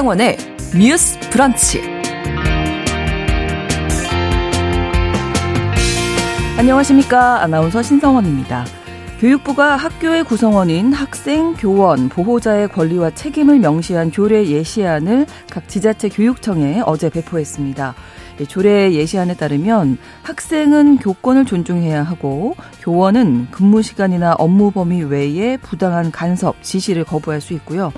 신성원의 뉴스 브런치. 안녕하십니까. 아나운서 신성원입니다. 교육부가 학교의 구성원인 학생, 교원, 보호자의 권리와 책임을 명시한 조례 예시안을 각 지자체 교육청에 어제 배포했습니다. 조례 예시안에 따르면 학생은 교권을 존중해야 하고 교원은 근무 시간이나 업무 범위 외에 부당한 간섭, 지시를 거부할 수 있고요.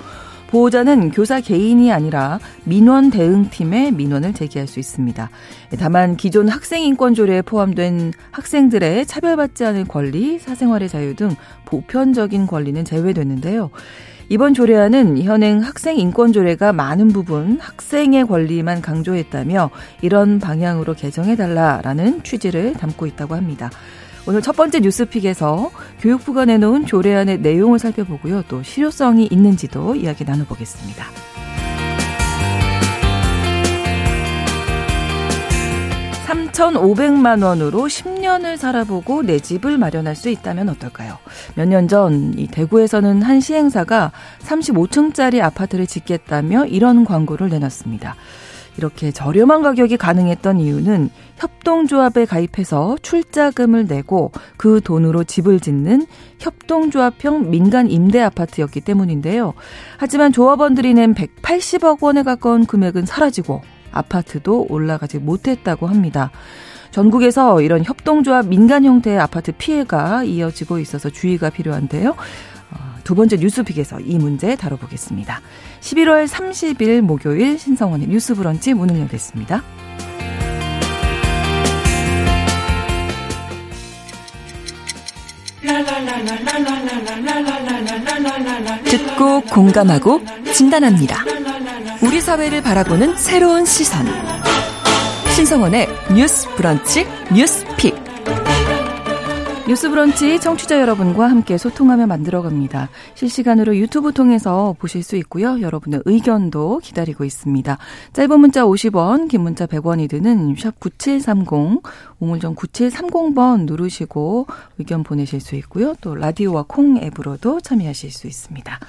보호자는 교사 개인이 아니라 민원 대응팀에 민원을 제기할 수 있습니다. 다만 기존 학생인권조례에 포함된 학생들의 차별받지 않을 권리, 사생활의 자유 등 보편적인 권리는 제외됐는데요. 이번 조례안은 현행 학생 인권 조례가 많은 부분 학생의 권리만 강조했다며 이런 방향으로 개정해달라라는 취지를 담고 있다고 합니다. 오늘 첫 번째 뉴스픽에서 교육부가 내놓은 조례안의 내용을 살펴보고요. 또 실효성이 있는지도 이야기 나눠보겠습니다. 3,500만 원으로 10년을 살아보고 내 집을 마련할 수 있다면 어떨까요? 몇 년 전 이 대구에서는 한 시행사가 35층짜리 아파트를 짓겠다며 이런 광고를 내놨습니다. 이렇게 저렴한 가격이 가능했던 이유는 협동조합에 가입해서 출자금을 내고 그 돈으로 집을 짓는 협동조합형 민간 임대 아파트였기 때문인데요. 하지만 조합원들이 낸 180억 원에 가까운 금액은 사라지고 아파트도 올라가지 못했다고 합니다. 전국에서 이런 협동조합 민간 형태의 아파트 피해가 이어지고 있어서 주의가 필요한데요. 어, 두 번째 뉴스픽에서 이 문제 다뤄보겠습니다. 11월 30일 목요일 신성원의 뉴스 브런치 문을 열겠습니다. 듣고 공감하고 진단합니다. 우리 사회를 바라보는 새로운 시선. 신성원의 뉴스 브런치 뉴스 픽. 뉴스 브런치 청취자 여러분과 함께 소통하며 만들어갑니다. 실시간으로 유튜브 통해서 보실 수 있고요. 여러분의 의견도 기다리고 있습니다. 짧은 문자 50원, 긴 문자 100원이 드는 샵 9730, 우물정 9730번 누르시고 의견 보내실 수 있고요. 또 라디오와 콩 앱으로도 참여하실 수 있습니다.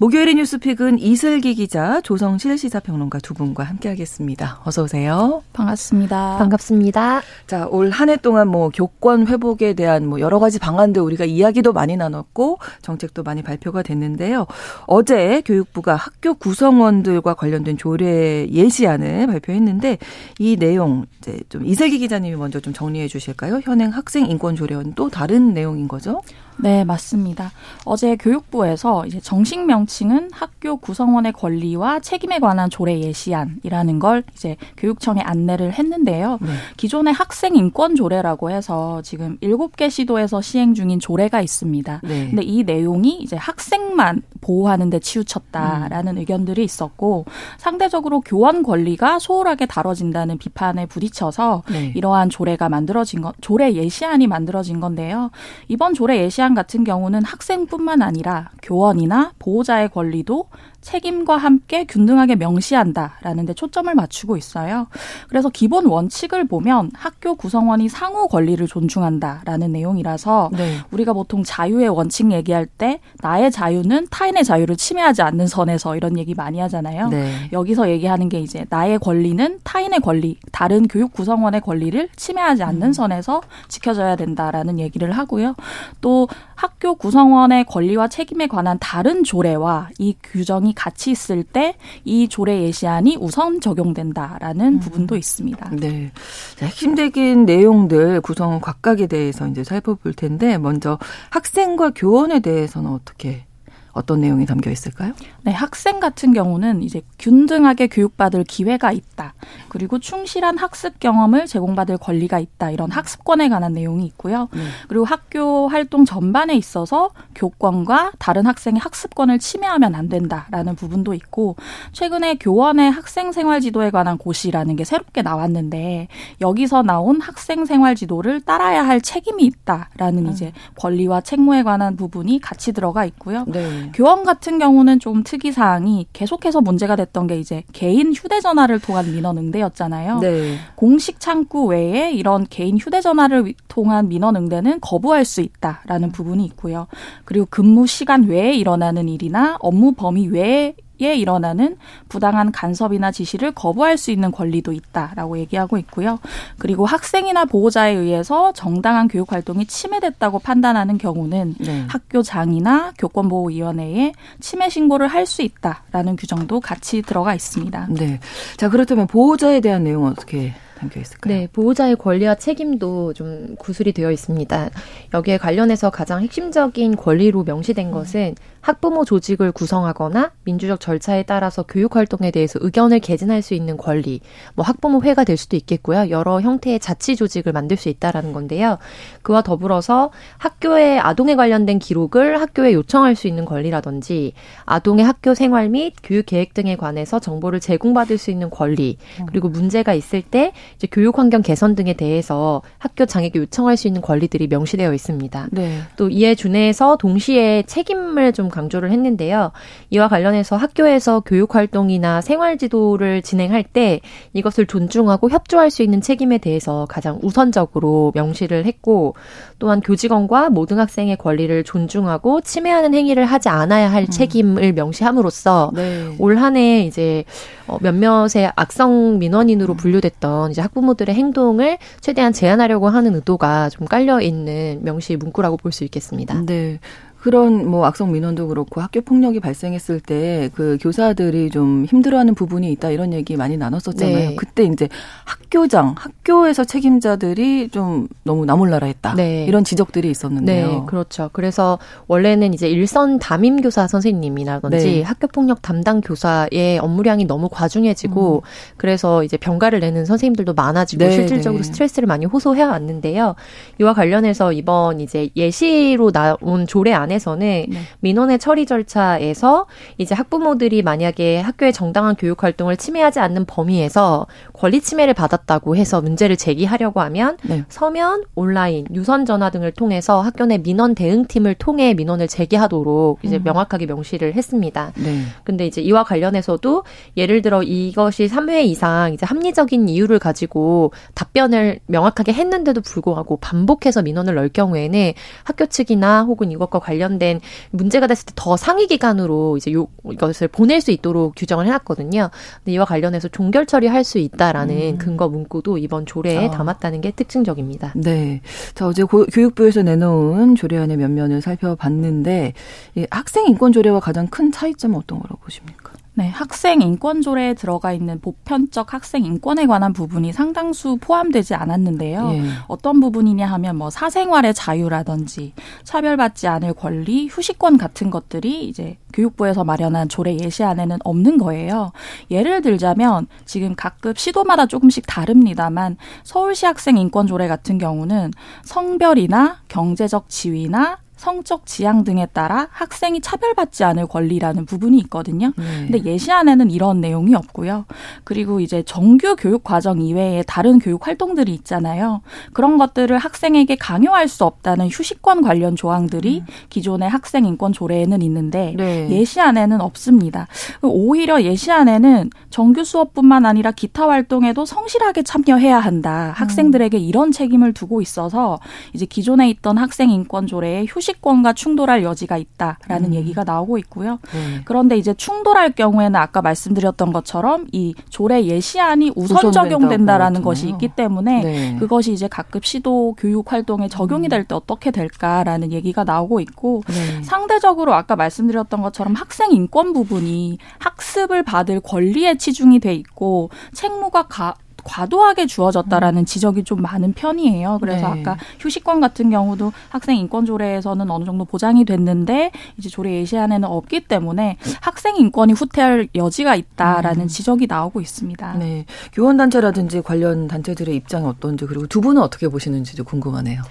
목요일의 뉴스픽은 이슬기 기자, 조성실 시사평론가 두 분과 함께하겠습니다. 어서 오세요. 반갑습니다. 반갑습니다. 자, 올 한 해 동안 뭐 교권 회복에 대한 뭐 여러 가지 방안들 우리가 이야기도 많이 나눴고 정책도 많이 발표가 됐는데요. 어제 교육부가 학교 구성원들과 관련된 조례 예시안을 발표했는데 이 내용 이제 좀 이슬기 기자님이 먼저 좀 정리해 주실까요? 현행 학생 인권 조례와는 또 다른 내용인 거죠? 네, 맞습니다. 어제 교육부에서 이제 정식 명칭은 학교 구성원의 권리와 책임에 관한 조례 예시안이라는 걸 이제 교육청에 안내를 했는데요. 네. 기존의 학생 인권 조례라고 해서 지금 일곱 개 시도에서 시행 중인 조례가 있습니다. 네. 근데 이 내용이 이제 학생만 보호하는 데 치우쳤다라는 음. 의견들이 있었고 상대적으로 교원 권리가 소홀하게 다뤄진다는 비판에 부딪혀서 네. 이러한 조례가 만들어진 것 조례 예시안이 만들어진 건데요. 이번 조례 예시안 같은 경우는 학생뿐만 아니라 교원이나 보호자의 권리도 책임과 함께 균등하게 명시한다라는 데 초점을 맞추고 있어요. 그래서 기본 원칙을 보면 학교 구성원이 상호 권리를 존중한다라는 내용이라서 네. 우리가 보통 자유의 원칙 얘기할 때 나의 자유는 타인의 자유를 침해하지 않는 선에서 이런 얘기 많이 하잖아요. 네. 여기서 얘기하는 게 이제 나의 권리는 타인의 권리, 다른 교육 구성원의 권리를 침해하지 않는 음. 선에서 지켜져야 된다라는 얘기를 하고요. 또 학교 구성원의 권리와 책임에 관한 다른 조례와 이 규정이 같이 있을 때 이 조례 예시안이 우선 적용된다라는 음. 부분도 있습니다. 네. 자, 핵심적인 내용들 구성원 각각에 대해서 이제 살펴볼 텐데 먼저 학생과 교원에 대해서는 어떻게 어떤 내용이 담겨 있을까요? 네, 학생 같은 경우는 이제 균등하게 교육받을 기회가 있다. 그리고 충실한 학습 경험을 제공받을 권리가 있다. 이런 학습권에 관한 내용이 있고요. 네. 그리고 학교 활동 전반에 있어서 교권과 다른 학생의 학습권을 침해하면 안 된다라는 부분도 있고 최근에 교원의 학생 생활 지도에 관한 고시라는 게 새롭게 나왔는데 여기서 나온 학생 생활 지도를 따라야 할 책임이 있다라는 음. 이제 권리와 책무에 관한 부분이 같이 들어가 있고요. 네. 교원 같은 경우는 좀 특이 사항이 계속해서 문제가 됐던 게 이제 개인 휴대전화를 통한 민원 응대였잖아요. 네. 공식 창구 외에 이런 개인 휴대전화를 통한 민원 응대는 거부할 수 있다라는 부분이 있고요. 그리고 근무 시간 외에 일어나는 일이나 업무 범위 외에 일어나는 부당한 간섭이나 지시를 거부할 수 있는 권리도 있다라고 얘기하고 있고요. 그리고 학생이나 보호자에 의해서 정당한 교육 활동이 침해됐다고 판단하는 경우는 네. 학교장이나 교권보호위원회에 침해 신고를 할 수 있다라는 규정도 같이 들어가 있습니다. 네. 자, 그렇다면 보호자에 대한 내용은 어떻게 담겨 있을까요? 네, 보호자의 권리와 책임도 좀 구술이 되어 있습니다. 여기에 관련해서 가장 핵심적인 권리로 명시된 음. 것은 학부모 조직을 구성하거나 민주적 절차에 따라서 교육 활동에 대해서 의견을 개진할 수 있는 권리, 뭐 학부모 회가 될 수도 있겠고요. 여러 형태의 자치 조직을 만들 수 있다라는 건데요. 그와 더불어서 학교의 아동에 관련된 기록을 학교에 요청할 수 있는 권리라든지 아동의 학교 생활 및 교육 계획 등에 관해서 정보를 제공받을 수 있는 권리, 그리고 문제가 있을 때 이제 교육 환경 개선 등에 대해서 학교 장에게 요청할 수 있는 권리들이 명시되어 있습니다. 네. 또 이에 준해서 동시에 책임을 좀 강조를 했는데요. 이와 관련해서 학교에서 교육 활동이나 생활 지도를 진행할 때 이것을 존중하고 협조할 수 있는 책임에 대해서 가장 우선적으로 명시를 했고 또한 교직원과 모든 학생의 권리를 존중하고 침해하는 행위를 하지 않아야 할 음. 책임을 명시함으로써 네. 올 한해 이제 어, 몇몇의 악성 민원인으로 분류됐던 이제 학부모들의 행동을 최대한 제한하려고 하는 의도가 좀 깔려 있는 명시 문구라고 볼 수 있겠습니다. 네. 그런 뭐 악성 민원도 그렇고 학교 폭력이 발생했을 때 그 교사들이 좀 힘들어하는 부분이 있다 이런 얘기 많이 나눴었잖아요. 네. 그때 이제 학교장, 학교에서 책임자들이 좀 너무 나몰라라 했다. 네. 이런 지적들이 있었는데요. 네, 그렇죠. 그래서 원래는 이제 일선 담임 교사 선생님이라든지 네. 학교 폭력 담당 교사의 업무량이 너무 과중해지고 음. 그래서 이제 병가를 내는 선생님들도 많아지고 네, 실질적으로 네. 스트레스를 많이 호소해 왔는데요. 이와 관련해서 이번 이제 예시로 나온 조례 안 안에서는 네. 민원의 처리 절차에서 이제 학부모들이 만약에 학교의 정당한 교육 활동을 침해하지 않는 범위에서 권리 침해를 받았다고 해서 문제를 제기하려고 하면 네. 서면, 온라인, 유선 전화 등을 통해서 학교 내 민원 대응팀을 통해 민원을 제기하도록 이제 음. 명확하게 명시를 했습니다. 네. 근데 이제 이와 관련해서도 예를 들어 이것이 3회 이상 이제 합리적인 이유를 가지고 답변을 명확하게 했는데도 불구하고 반복해서 민원을 넣을 경우에는 학교 측이나 혹은 이것과 관련 관련된 문제가 됐을 때 더 상위 기관으로 이제 요 이것을 보낼 수 있도록 규정을 해놨거든요. 근데 이와 관련해서 종결 처리할 수 있다라는 음. 근거 문구도 이번 조례에 아. 담았다는 게 특징적입니다. 네. 자 어제 고, 교육부에서 내놓은 조례안의 면면을 살펴봤는데 이 학생 인권 조례와 가장 큰 차이점은 어떤 거라고 보십니까? 네, 학생 인권 조례에 들어가 있는 보편적 학생 인권에 관한 부분이 상당수 포함되지 않았는데요. 예. 어떤 부분이냐 하면 뭐 사생활의 자유라든지 차별받지 않을 권리, 휴식권 같은 것들이 이제 교육부에서 마련한 조례 예시안에는 없는 거예요. 예를 들자면 지금 각급 시도마다 조금씩 다릅니다만 서울시 학생 인권 조례 같은 경우는 성별이나 경제적 지위나 성적 지향 등에 따라 학생이 차별받지 않을 권리라는 부분이 있거든요. 네. 근데 예시안에는 이런 내용이 없고요. 그리고 이제 정규 교육 과정 이외에 다른 교육 활동들이 있잖아요. 그런 것들을 학생에게 강요할 수 없다는 휴식권 관련 조항들이 음. 기존의 학생 인권 조례에는 있는데 네. 예시안에는 없습니다. 오히려 예시안에는 정규 수업뿐만 아니라 기타 활동에도 성실하게 참여해야 한다. 학생들에게 이런 책임을 두고 있어서 이제 기존에 있던 학생 인권 조례의 휴식 소식권과 충돌할 여지가 있다라는 음. 얘기가 나오고 있고요. 네. 그런데 이제 충돌할 경우에는 아까 말씀드렸던 것처럼 이 조례 예시안이 우선 적용된다라는 것이 있기 때문에 네. 그것이 이제 각급 시도 교육 활동에 적용이 될 때 어떻게 될까라는 얘기가 나오고 있고 네. 상대적으로 아까 말씀드렸던 것처럼 학생 인권 부분이 학습을 받을 권리에 치중이 돼 있고 책무가 가, 과도하게 주어졌다라는 음. 지적이 좀 많은 편이에요. 그래서 네. 아까 휴식권 같은 경우도 학생 인권 조례에서는 어느 정도 보장이 됐는데 이제 조례 예시안에는 없기 때문에 학생 인권이 후퇴할 여지가 있다라는 음. 지적이 나오고 있습니다. 네. 교원 단체라든지 관련 단체들의 입장이 어떤지 그리고 두 분은 어떻게 보시는지도 궁금하네요.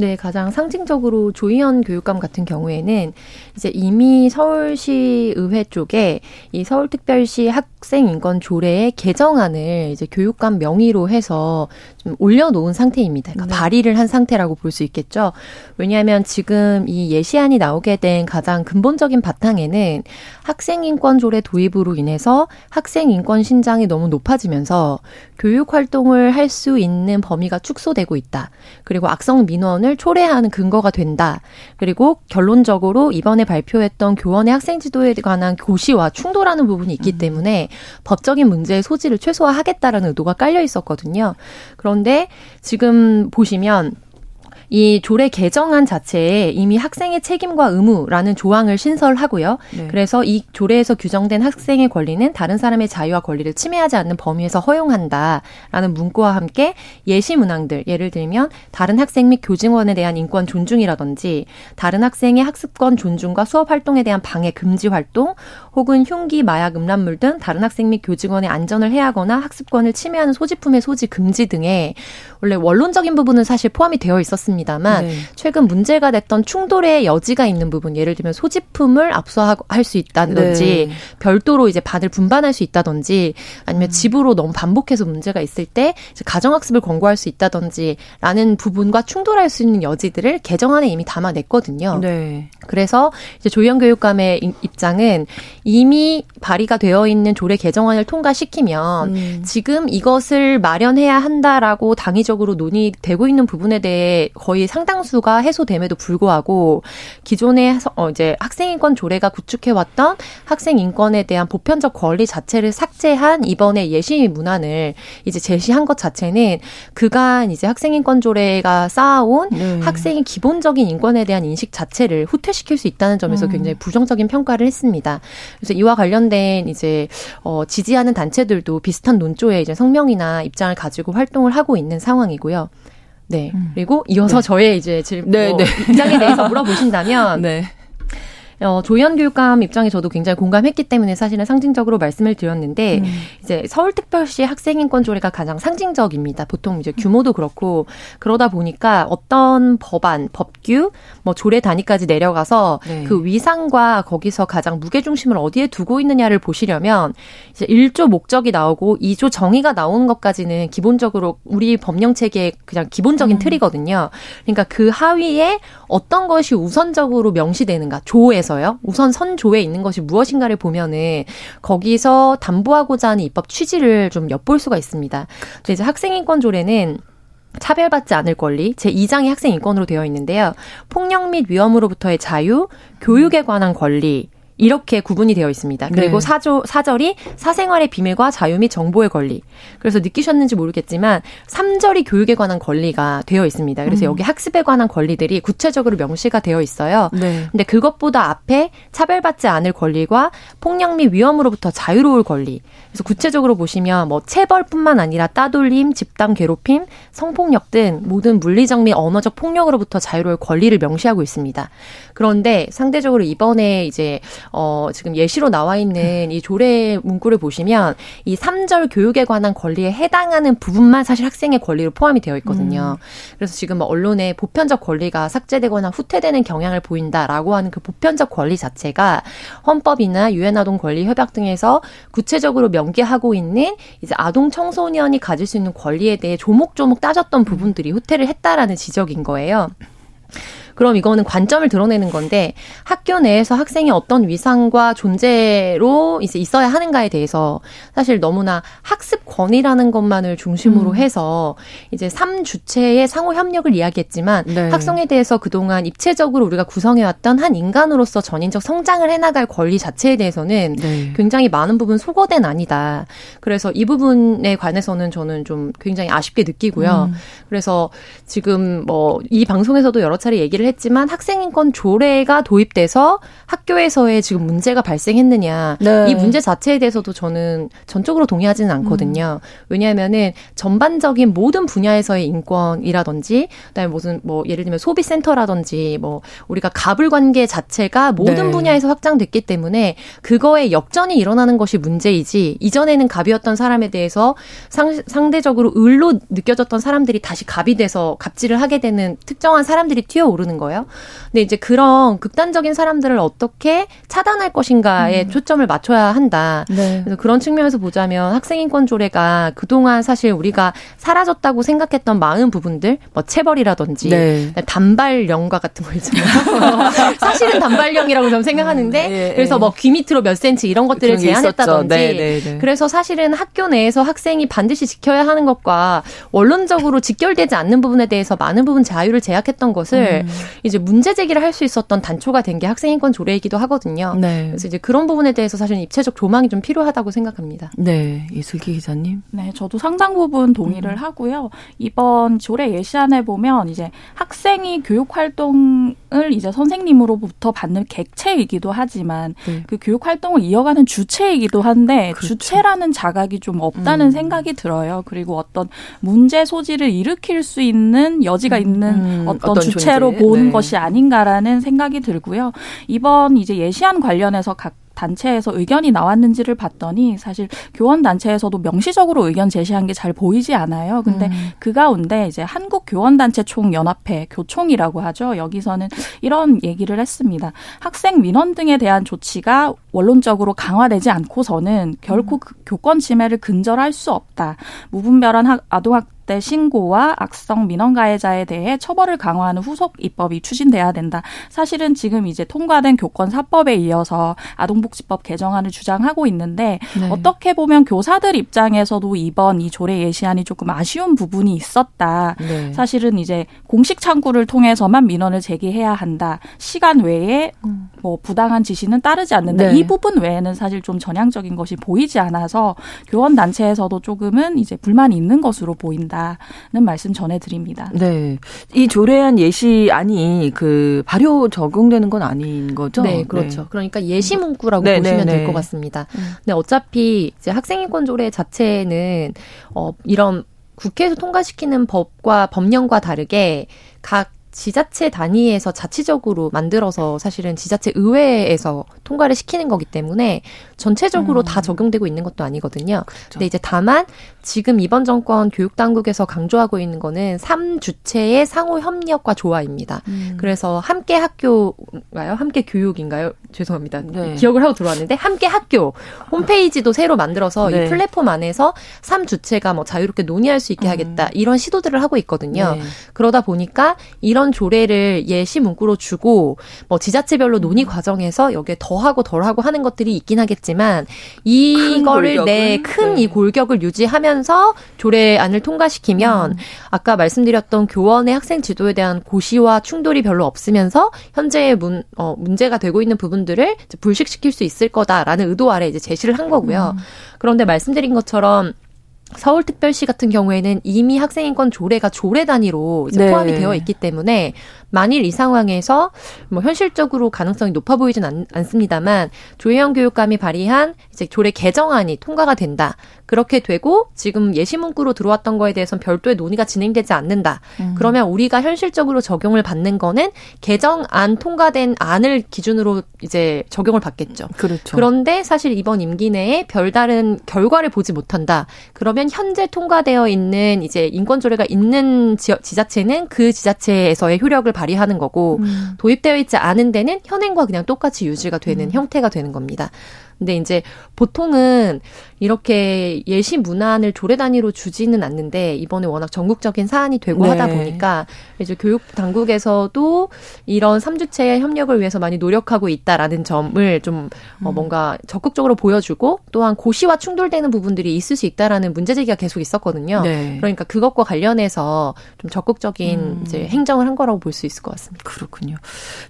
네, 가장 상징적으로 조희연 교육감 같은 경우에는 이제 이미 서울시 의회 쪽에 이 서울특별시 학생 인권 조례의 개정안을 이제 교육감 명의로 해서 좀 올려놓은 상태입니다. 그러니까 네. 발의를 한 상태라고 볼 수 있겠죠. 왜냐하면 지금 이 예시안이 나오게 된 가장 근본적인 바탕에는 학생 인권 조례 도입으로 인해서 학생 인권 신장이 너무 높아지면서 교육 활동을 할 수 있는 범위가 축소되고 있다. 그리고 악성 민원을 교원을 초래하는 근거가 된다. 그리고 결론적으로 이번에 발표했던 교원의 학생 지도에 관한 고시와 충돌하는 부분이 있기 음. 때문에 법적인 문제의 소지를 최소화하겠다라는 의도가 깔려 있었거든요. 그런데 지금 보시면 이 조례 개정안 자체에 이미 학생의 책임과 의무라는 조항을 신설하고요. 네. 그래서 이 조례에서 규정된 학생의 권리는 다른 사람의 자유와 권리를 침해하지 않는 범위에서 허용한다라는 문구와 함께 예시 문항들 예를 들면 다른 학생 및 교직원에 대한 인권 존중이라든지 다른 학생의 학습권 존중과 수업 활동에 대한 방해 금지 활동 혹은 흉기, 마약, 음란물 등 다른 학생 및 교직원의 안전을 해하거나 학습권을 침해하는 소지품의 소지 금지 등의 원래 원론적인 부분은 사실 포함이 되어 있었습니다만 네. 최근 문제가 됐던 충돌의 여지가 있는 부분 예를 들면 소지품을 압수할 수 있다든지 네. 별도로 이제 반을 분반할 수 있다든지 아니면 음. 집으로 너무 반복해서 문제가 있을 때 가정학습을 권고할 수 있다든지라는 부분과 충돌할 수 있는 여지들을 개정안에 이미 담아냈거든요. 네. 그래서 이제 조영 교육감의 입장은 이미 발의가 되어 있는 조례 개정안을 통과시키면 음. 지금 이것을 마련해야 한다라고 당의 논리적으로 논의되고 있는 부분에 대해 거의 상당수가 해소됨에도 불구하고 기존의 어 이제 학생 인권 조례가 구축해 왔던 학생 인권에 대한 보편적 권리 자체를 삭제한 이번에 예시 문안을 이제 제시한 것 자체는 그간 이제 학생 인권 조례가 쌓아온 네. 학생의 기본적인 인권에 대한 인식 자체를 후퇴시킬 수 있다는 점에서 음. 굉장히 부정적인 평가를 했습니다. 그래서 이와 관련된 이제 어 지지하는 단체들도 비슷한 논조에 이제 성명이나 입장을 가지고 활동을 하고 있는 상황. 상황이고요. 네. 음. 그리고 이어서 네. 저의 이제 질문 네, 뭐 네. 입장에 대해서 물어보신다면 네. 어, 조현 교육감 입장에 저도 굉장히 공감했기 때문에 사실은 상징적으로 말씀을 드렸는데 음. 이제 서울특별시 학생인권 조례가 가장 상징적입니다. 보통 이제 규모도 그렇고 그러다 보니까 어떤 법안, 법규, 뭐 조례 단위까지 내려가서 네. 그 위상과 거기서 가장 무게 중심을 어디에 두고 있느냐를 보시려면 이제 1조 목적이 나오고 2조 정의가 나오는 것까지는 기본적으로 우리 법령 체계의 그냥 기본적인 음. 틀이거든요. 그러니까 그 하위에 어떤 것이 우선적으로 명시되는가 조에서 대해서요. 우선 선조에 있는 것이 무엇인가를 보면은 거기서 담보하고자 하는 입법 취지를 좀 엿볼 수가 있습니다. 근데 이제 학생인권 조례는 차별받지 않을 권리 제2장이 학생 인권으로 되어 있는데요. 폭력 및 위험으로부터의 자유, 교육에 관한 권리, 이렇게 구분이 되어 있습니다. 그리고 네. 사조, 사절이 사생활의 비밀과 자유 및 정보의 권리. 그래서 느끼셨는지 모르겠지만 3절이 교육에 관한 권리가 되어 있습니다. 그래서 음. 여기 학습에 관한 권리들이 구체적으로 명시가 되어 있어요. 네. 근데 그것보다 앞에 차별받지 않을 권리와 폭력 및 위험으로부터 자유로울 권리. 그래서 구체적으로 보시면 뭐 체벌뿐만 아니라 따돌림, 집단 괴롭힘, 성폭력 등 모든 물리적 및 언어적 폭력으로부터 자유로울 권리를 명시하고 있습니다. 그런데 상대적으로 이번에 이제 어, 지금 예시로 나와 있는 이 조례 문구를 보시면 이 3절 교육에 관한 권리에 해당하는 부분만 사실 학생의 권리로 포함이 되어 있거든요. 음. 그래서 지금 뭐 언론에 보편적 권리가 삭제되거나 후퇴되는 경향을 보인다라고 하는 그 보편적 권리 자체가 헌법이나 유엔 아동 권리 협약 등에서 구체적으로 명기하고 있는 이제 아동 청소년이 가질 수 있는 권리에 대해 조목조목 따졌던 부분들이 후퇴를 했다라는 지적인 거예요. 그럼 이거는 관점을 드러내는 건데 학교 내에서 학생이 어떤 위상과 존재로 이제 있어야 하는가에 대해서 사실 너무나 학습권이라는 것만을 중심으로 음. 해서 이제 3주체의 상호 협력을 이야기했지만 네. 학성에 대해서 그동안 입체적으로 우리가 구성해왔던 한 인간으로서 전인적 성장을 해나갈 권리 자체에 대해서는 네. 굉장히 많은 부분 소거된 아니다. 그래서 이 부분에 관해서는 저는 좀 굉장히 아쉽게 느끼고요. 음. 그래서 지금 뭐 이 방송에서도 여러 차례 얘기를 했지만 학생인권 조례가 도입돼서 학교에서의 지금 문제가 발생했느냐 네. 이 문제 자체에 대해서도 저는 전적으로 동의하지는 않거든요. 음. 왜냐하면은 전반적인 모든 분야에서의 인권이라든지 그다음에 무슨 뭐 예를 들면 소비센터라든지 뭐 우리가 가불 관계 자체가 모든 네. 분야에서 확장됐기 때문에 그거에 역전이 일어나는 것이 문제이지 이전에는 갑이었던 사람에 대해서 상, 상대적으로 을로 느껴졌던 사람들이 다시 갑이 돼서 갑질을 하게 되는 특정한 사람들이 튀어오르는 있는 거예요. 근데 이제 그런 극단적인 사람들을 어떻게 차단할 것인가에 음. 초점을 맞춰야 한다. 네. 그래서 그런 측면에서 보자면 학생인권 조례가 그동안 사실 우리가 사라졌다고 생각했던 많은 부분들, 뭐 체벌이라든지 네. 단발령과 같은 거 있잖아요. 사실은 단발령이라고 좀 생각하는데 음, 예, 그래서 예. 뭐귀 밑으로 몇 센치 이런 것들을 제한했다든지 네, 네, 네, 그래서 사실은 학교 내에서 학생이 반드시 지켜야 하는 것과 원론적으로 직결되지 않는 부분에 대해서 많은 부분 자유를 제약했던 것을 음. 이제 문제 제기를 할 수 있었던 단초가 된 게 학생인권 조례이기도 하거든요. 네. 그래서 이제 그런 부분에 대해서 사실 입체적 조망이 좀 필요하다고 생각합니다. 네, 이슬기 기자님. 네, 저도 상당 부분 동의를 음. 하고요. 이번 조례 예시안에 보면 이제 학생이 교육 활동을 이제 선생님으로부터 받는 객체이기도 하지만 네. 그 교육 활동을 이어가는 주체이기도 한데 그렇죠. 주체라는 자각이 좀 없다는 음. 생각이 들어요. 그리고 어떤 문제 소지를 일으킬 수 있는 여지가 음. 있는 음. 어떤, 어떤, 주체로 존재? 보는 네. 것이 아닌가라는 생각이 들고요. 이번 이제 예시안 관련해서 각 단체에서 의견이 나왔는지를 봤더니 사실 교원 단체에서도 명시적으로 의견 제시한 게 잘 보이지 않아요. 근데 음. 그 가운데 이제 한국 교원 단체 총 연합회 교총이라고 하죠. 여기서는 이런 얘기를 했습니다. 학생 민원 등에 대한 조치가 원론적으로 강화되지 않고서는 결코 음. 그 교권 침해를 근절할 수 없다. 무분별한 아동학 때 신고와 악성 민원 가해자에 대해 처벌을 강화하는 후속 입법이 추진돼야 된다. 사실은 지금 이제 통과된 교권 사법에 이어서 아동복지법 개정안을 주장하고 있는데 네. 어떻게 보면 교사들 입장에서도 이번 이 조례 예시안이 조금 아쉬운 부분이 있었다. 네. 사실은 이제 공식 창구를 통해서만 민원을 제기해야 한다. 시간 외에 음. 뭐 부당한 지시는 따르지 않는다. 네. 이 부분 외에는 사실 좀 전향적인 것이 보이지 않아서 교원 단체에서도 조금은 이제 불만이 있는 것으로 보인다. 있다는 말씀 전해드립니다. 네, 이 조례안 예시안이 그 발효 적용되는 건 아닌 거죠? 네, 그렇죠. 네. 그러니까 예시 문구라고 네, 보시면 네, 될것 네. 같습니다. 음. 근데 어차피 이제 학생인권 조례 자체는 어 이런 국회에서 통과시키는 법과 법령과 다르게 각 지자체 단위에서 자치적으로 만들어서 사실은 지자체 의회에서 통과를 시키는 거기 때문에 전체적으로 음. 다 적용되고 있는 것도 아니거든요. 그렇죠. 근데 이제 다만 지금 이번 정권 교육 당국에서 강조하고 있는 거는 3주체의 상호 협력과 조화입니다. 음. 그래서 함께 학교인가요? 함께 교육인가요? 죄송합니다. 네. 기억을 하고 들어왔는데 함께 학교 홈페이지도 새로 만들어서 네. 이 플랫폼 안에서 3주체가 뭐 자유롭게 논의할 수 있게 음. 하겠다. 이런 시도들을 하고 있거든요. 네. 그러다 보니까 이런 조례를 예시 문구로 주고 뭐 지자체별로 논의 음. 과정에서 여기에 더하고 덜하고 하는 것들이 있긴 하겠지만 이거를 내 큰이 네. 골격을 유지하면 하면서 조례안을 통과시키면 음. 아까 말씀드렸던 교원의 학생 지도에 대한 고시와 충돌이 별로 없으면서 현재의 문, 어, 문제가 되고 있는 부분들을 불식시킬 수 있을 거다라는 의도 아래 이제 제시를 한 거고요. 음. 그런데 말씀드린 것처럼 서울특별시 같은 경우에는 이미 학생인권 조례가 조례 단위로 네. 포함이 되어 있기 때문에 만일 이 상황에서 뭐 현실적으로 가능성이 높아 보이진 않, 않습니다만 조혜영 교육감이 발의한 이제 조례 개정안이 통과가 된다. 그렇게 되고 지금 예시 문구로 들어왔던 거에 대해서는 별도의 논의가 진행되지 않는다. 음. 그러면 우리가 현실적으로 적용을 받는 거는 개정안 통과된 안을 기준으로 이제 적용을 받겠죠. 그렇죠. 그런데 사실 이번 임기 내에 별다른 결과를 보지 못한다. 그러면 현재 통과되어 있는 이제 인권 조례가 있는 지, 지자체는 그 지자체에서의 효력을 발휘하는 거고 음. 도입되어 있지 않은 데는 현행과 그냥 똑같이 유지가 되는 음. 형태가 되는 겁니다. 근데 이제 보통은 이렇게 예시 문안을 조례 단위로 주지는 않는데 이번에 워낙 전국적인 사안이 되고 네. 하다 보니까 이제 교육 당국에서도 이런 삼주체의 협력을 위해서 많이 노력하고 있다라는 점을 좀 어, 음. 뭔가 적극적으로 보여주고 또한 고시와 충돌되는 부분들이 있을 수 있다라는 문제 제기가 계속 있었거든요. 네. 그러니까 그것과 관련해서 좀 적극적인 음. 이제 행정을 한 거라고 볼 수 있을 것 같습니다. 그렇군요.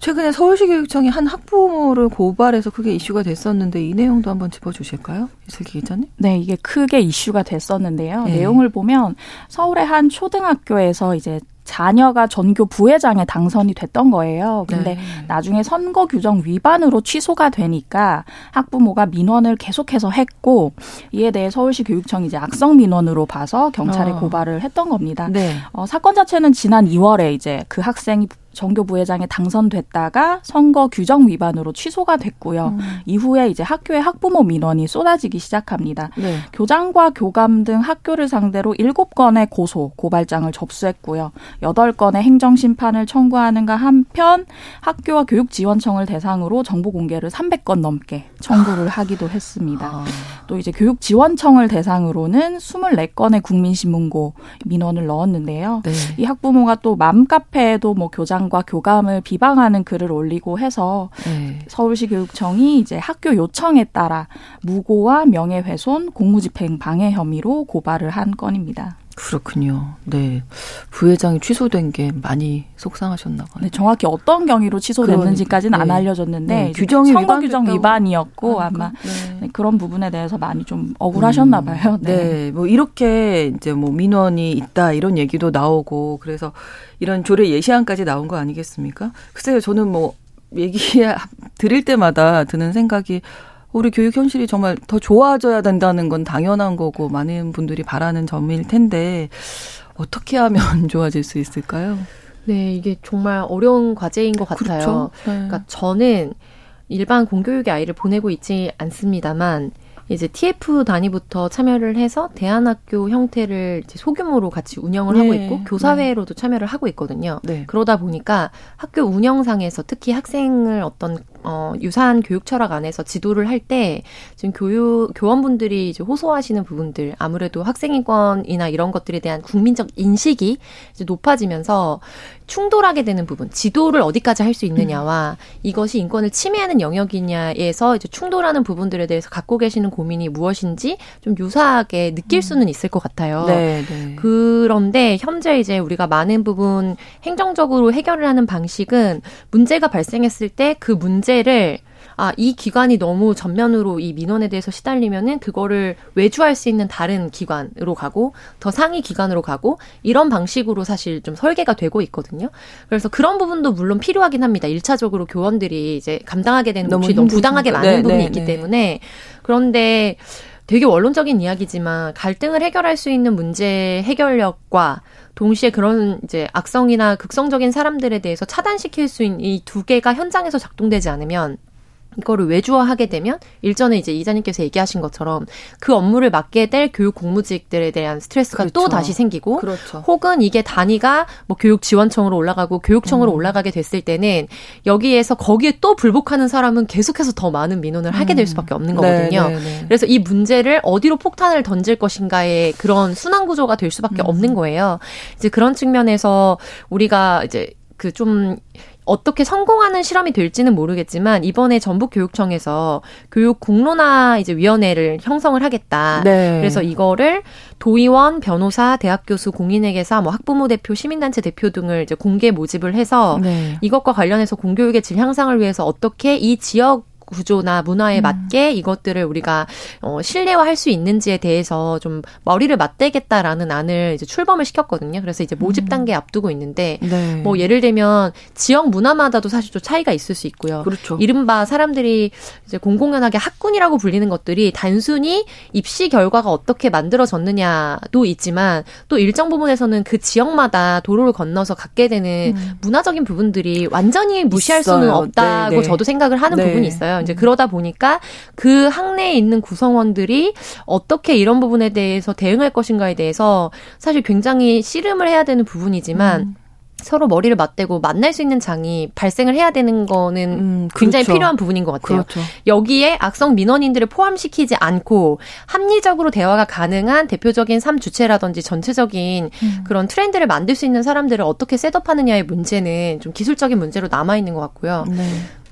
최근에 서울시 교육청이 한 학부모를 고발해서 그게 이슈가 됐었는데 이 내용도 한번 짚어주실까요? 이슬기 기자님? 네, 이게 크게 이슈가 됐었는데요. 네. 내용을 보면 서울의 한 초등학교에서 이제 자녀가 전교 부회장에 당선이 됐던 거예요. 근데 네. 나중에 선거 규정 위반으로 취소가 되니까 학부모가 민원을 계속해서 했고 이에 대해 서울시 교육청이 이제 악성 민원으로 봐서 경찰에 어. 고발을 했던 겁니다. 네. 어, 사건 자체는 지난 2월에 이제 그 학생이 정교 부회장에 당선됐다가 선거 규정 위반으로 취소가 됐고요. 음. 이후에 이제 학교의 학부모 민원이 쏟아지기 시작합니다. 네. 교장과 교감 등 학교를 상대로 7건의 고소, 고발장을 접수했고요. 8건의 행정 심판을 청구하는가 한편 학교와 교육 지원청을 대상으로 정보 공개를 300건 넘게 청구를 하기도 했습니다. 아. 또 이제 교육 지원청을 대상으로는 24건의 국민신문고 민원을 넣었는데요. 네. 이 학부모가 또 맘카페에도 뭐 교장 교장과 교감을 비방하는 글을 올리고 해서 네. 서울시 교육청이 이제 학교 요청에 따라 무고와 명예훼손, 공무집행 방해 혐의로 고발을 한 건입니다. 그렇군요. 네. 부회장이 취소된 게 많이 속상하셨나 봐요. 네, 정확히 어떤 경위로 취소됐는지까지는 네. 안 알려졌는데 네, 규정이 선거 규정 위반이었고 아, 마 네. 네. 그런 부분에 대해서 많이 좀 억울하셨나 음, 봐요. 네. 네. 뭐 이렇게 이제 뭐 민원이 있다 이런 얘기도 나오고 그래서 이런 조례 예시안까지 나온 거 아니겠습니까? 글쎄요, 저는 뭐 얘기 들을 때마다 드는 생각이 우리 교육 현실이 정말 더 좋아져야 된다는 건 당연한 거고 많은 분들이 바라는 점일 텐데 어떻게 하면 좋아질 수 있을까요? 네, 이게 정말 어려운 과제인 것 같아요. 그렇죠? 네. 그러니까 저는 일반 공교육의 아이를 보내고 있지 않습니다만 이제 TF 단위부터 참여를 해서 대안학교 형태를 이제 소규모로 같이 운영을 네. 하고 있고 교사회로도 네. 참여를 하고 있거든요. 네. 그러다 보니까 학교 운영상에서 특히 학생을 어떤 어, 유사한 교육 철학 안에서 지도를 할 때 지금 교육 교원분들이 이제 호소하시는 부분들 아무래도 학생 인권이나 이런 것들에 대한 국민적 인식이 이제 높아지면서 충돌하게 되는 부분, 지도를 어디까지 할 수 있느냐와 음. 이것이 인권을 침해하는 영역이냐에서 이제 충돌하는 부분들에 대해서 갖고 계시는 고민이 무엇인지 좀 유사하게 느낄 음. 수는 있을 것 같아요. 네, 네. 그런데 현재 이제 우리가 많은 부분 행정적으로 해결을 하는 방식은 문제가 발생했을 때 그 문제 를 아, 이 기관이 너무 전면으로 이 민원에 대해서 시달리면은 그거를 외주할 수 있는 다른 기관으로 가고 더 상위 기관으로 가고 이런 방식으로 사실 좀 설계가 되고 있거든요. 그래서 그런 부분도 물론 필요하긴 합니다. 일차적으로 교원들이 이제 감당하게 되는 몫이 너무 부당하게 많은 네, 부분이 네, 있기 네. 때문에 그런데 되게 원론적인 이야기지만 갈등을 해결할 수 있는 문제 해결력과 동시에 그런 이제 악성이나 극성적인 사람들에 대해서 차단시킬 수 있는 이 두 개가 현장에서 작동되지 않으면 이거를 외주화하게 되면 일전에 이제 이자님께서 얘기하신 것처럼 그 업무를 맡게 될 교육 공무직들에 대한 스트레스가 그렇죠. 또 다시 생기고 그렇죠. 혹은 이게 단위가 뭐 교육 지원청으로 올라가고 교육청으로 음. 올라가게 됐을 때는 여기에서 거기에 또 불복하는 사람은 계속해서 더 많은 민원을 하게 될 음. 수밖에 없는 거거든요. 네, 네, 네. 그래서 이 문제를 어디로 폭탄을 던질 것인가의 그런 순환 구조가 될 수밖에 음. 없는 거예요. 이제 그런 측면에서 우리가 이제 그좀 어떻게 성공하는 실험이 될지는 모르겠지만 이번에 전북 교육청에서 교육 공론화 이제 위원회를 형성을 하겠다. 네. 그래서 이거를 도의원, 변호사, 대학 교수, 공인회계사, 뭐 학부모 대표, 시민단체 대표 등을 이제 공개 모집을 해서 네. 이것과 관련해서 공교육의 질 향상을 위해서 어떻게 이 지역 구조나 문화에 음. 맞게 이것들을 우리가 어, 신뢰화할 수 있는지에 대해서 좀 머리를 맞대겠다라는 안을 이제 출범을 시켰거든요. 그래서 이제 모집 음. 단계 앞두고 있는데 네. 뭐 예를 들면 지역 문화마다도 사실 좀 차이가 있을 수 있고요. 그렇죠. 이른바 사람들이 이제 공공연하게 학군이라고 불리는 것들이 단순히 입시 결과가 어떻게 만들어졌느냐도 있지만 또 일정 부분에서는 그 지역마다 도로를 건너서 갖게 되는 음. 문화적인 부분들이 완전히 무시할 있어요. 수는 없다고 네, 네. 저도 생각을 하는 네. 부분이 있어요. 이제 그러다 보니까 그 학내에 있는 구성원들이 어떻게 이런 부분에 대해서 대응할 것인가에 대해서 사실 굉장히 씨름을 해야 되는 부분이지만 음. 서로 머리를 맞대고 만날 수 있는 장이 발생을 해야 되는 거는 음, 그렇죠. 굉장히 필요한 부분인 것 같아요. 그렇죠. 여기에 악성 민원인들을 포함시키지 않고 합리적으로 대화가 가능한 대표적인 삶 주체라든지 전체적인 음. 그런 트렌드를 만들 수 있는 사람들을 어떻게 셋업하느냐의 문제는 좀 기술적인 문제로 남아 있는 것 같고요. 네.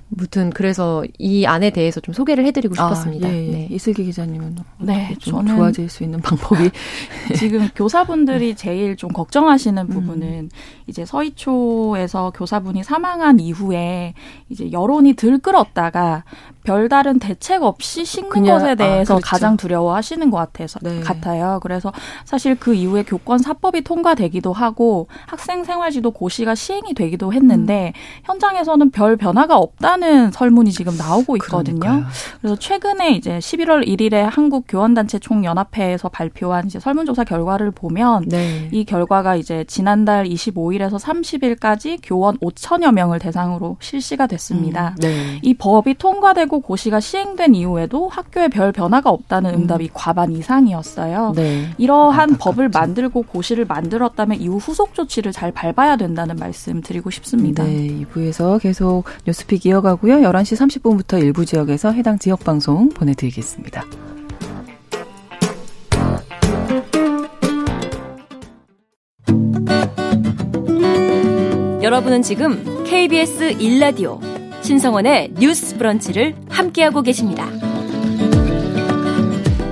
무튼 그래서 이 안에 대해서 좀 소개를 해드리고 아, 싶었습니다. 아, 예, 예. 네. 이슬기 기자님은 네, 좀 좋아질 수 있는 방법이 지금 교사분들이 제일 좀 걱정하시는 부분은 음. 이제 서희초에서 교사분이 사망한 이후에 이제 여론이 들끓었다가 별다른 대책 없이 식는 그냥, 것에 아, 대해서 아, 그렇죠. 가장 두려워하시는 것 같아서 네. 같아요. 그래서 사실 그 이후에 교권 사법이 통과되기도 하고 학생 생활지도 고시가 시행이 되기도 했는데 음. 현장에서는 별 변화가 없다. 없다는 설문이 지금 나오고 있거든요. 그러니까요. 그래서 최근에 이제 11월 1일에 한국 교원단체 총연합회에서 발표한 이제 설문조사 결과를 보면 네. 이 결과가 이제 지난달 25일에서 30일까지 교원 5천여 명을 대상으로 실시가 됐습니다. 음, 네. 이 법이 통과되고 고시가 시행된 이후에도 학교에 별 변화가 없다는 음. 응답이 음. 과반 이상이었어요. 네. 이러한 안타깝죠. 법을 만들고 고시를 만들었다면 이후 후속 조치를 잘 밟아야 된다는 말씀 드리고 싶습니다. 네, 2부에서 계속 뉴스픽 이어가 고요. 11시 30분부터 일부 지역에서 해당 지역 방송 보내드리겠습니다. 여러분은 지금 KBS 1라디오 신성원의 뉴스 브런치를 함께하고 계십니다.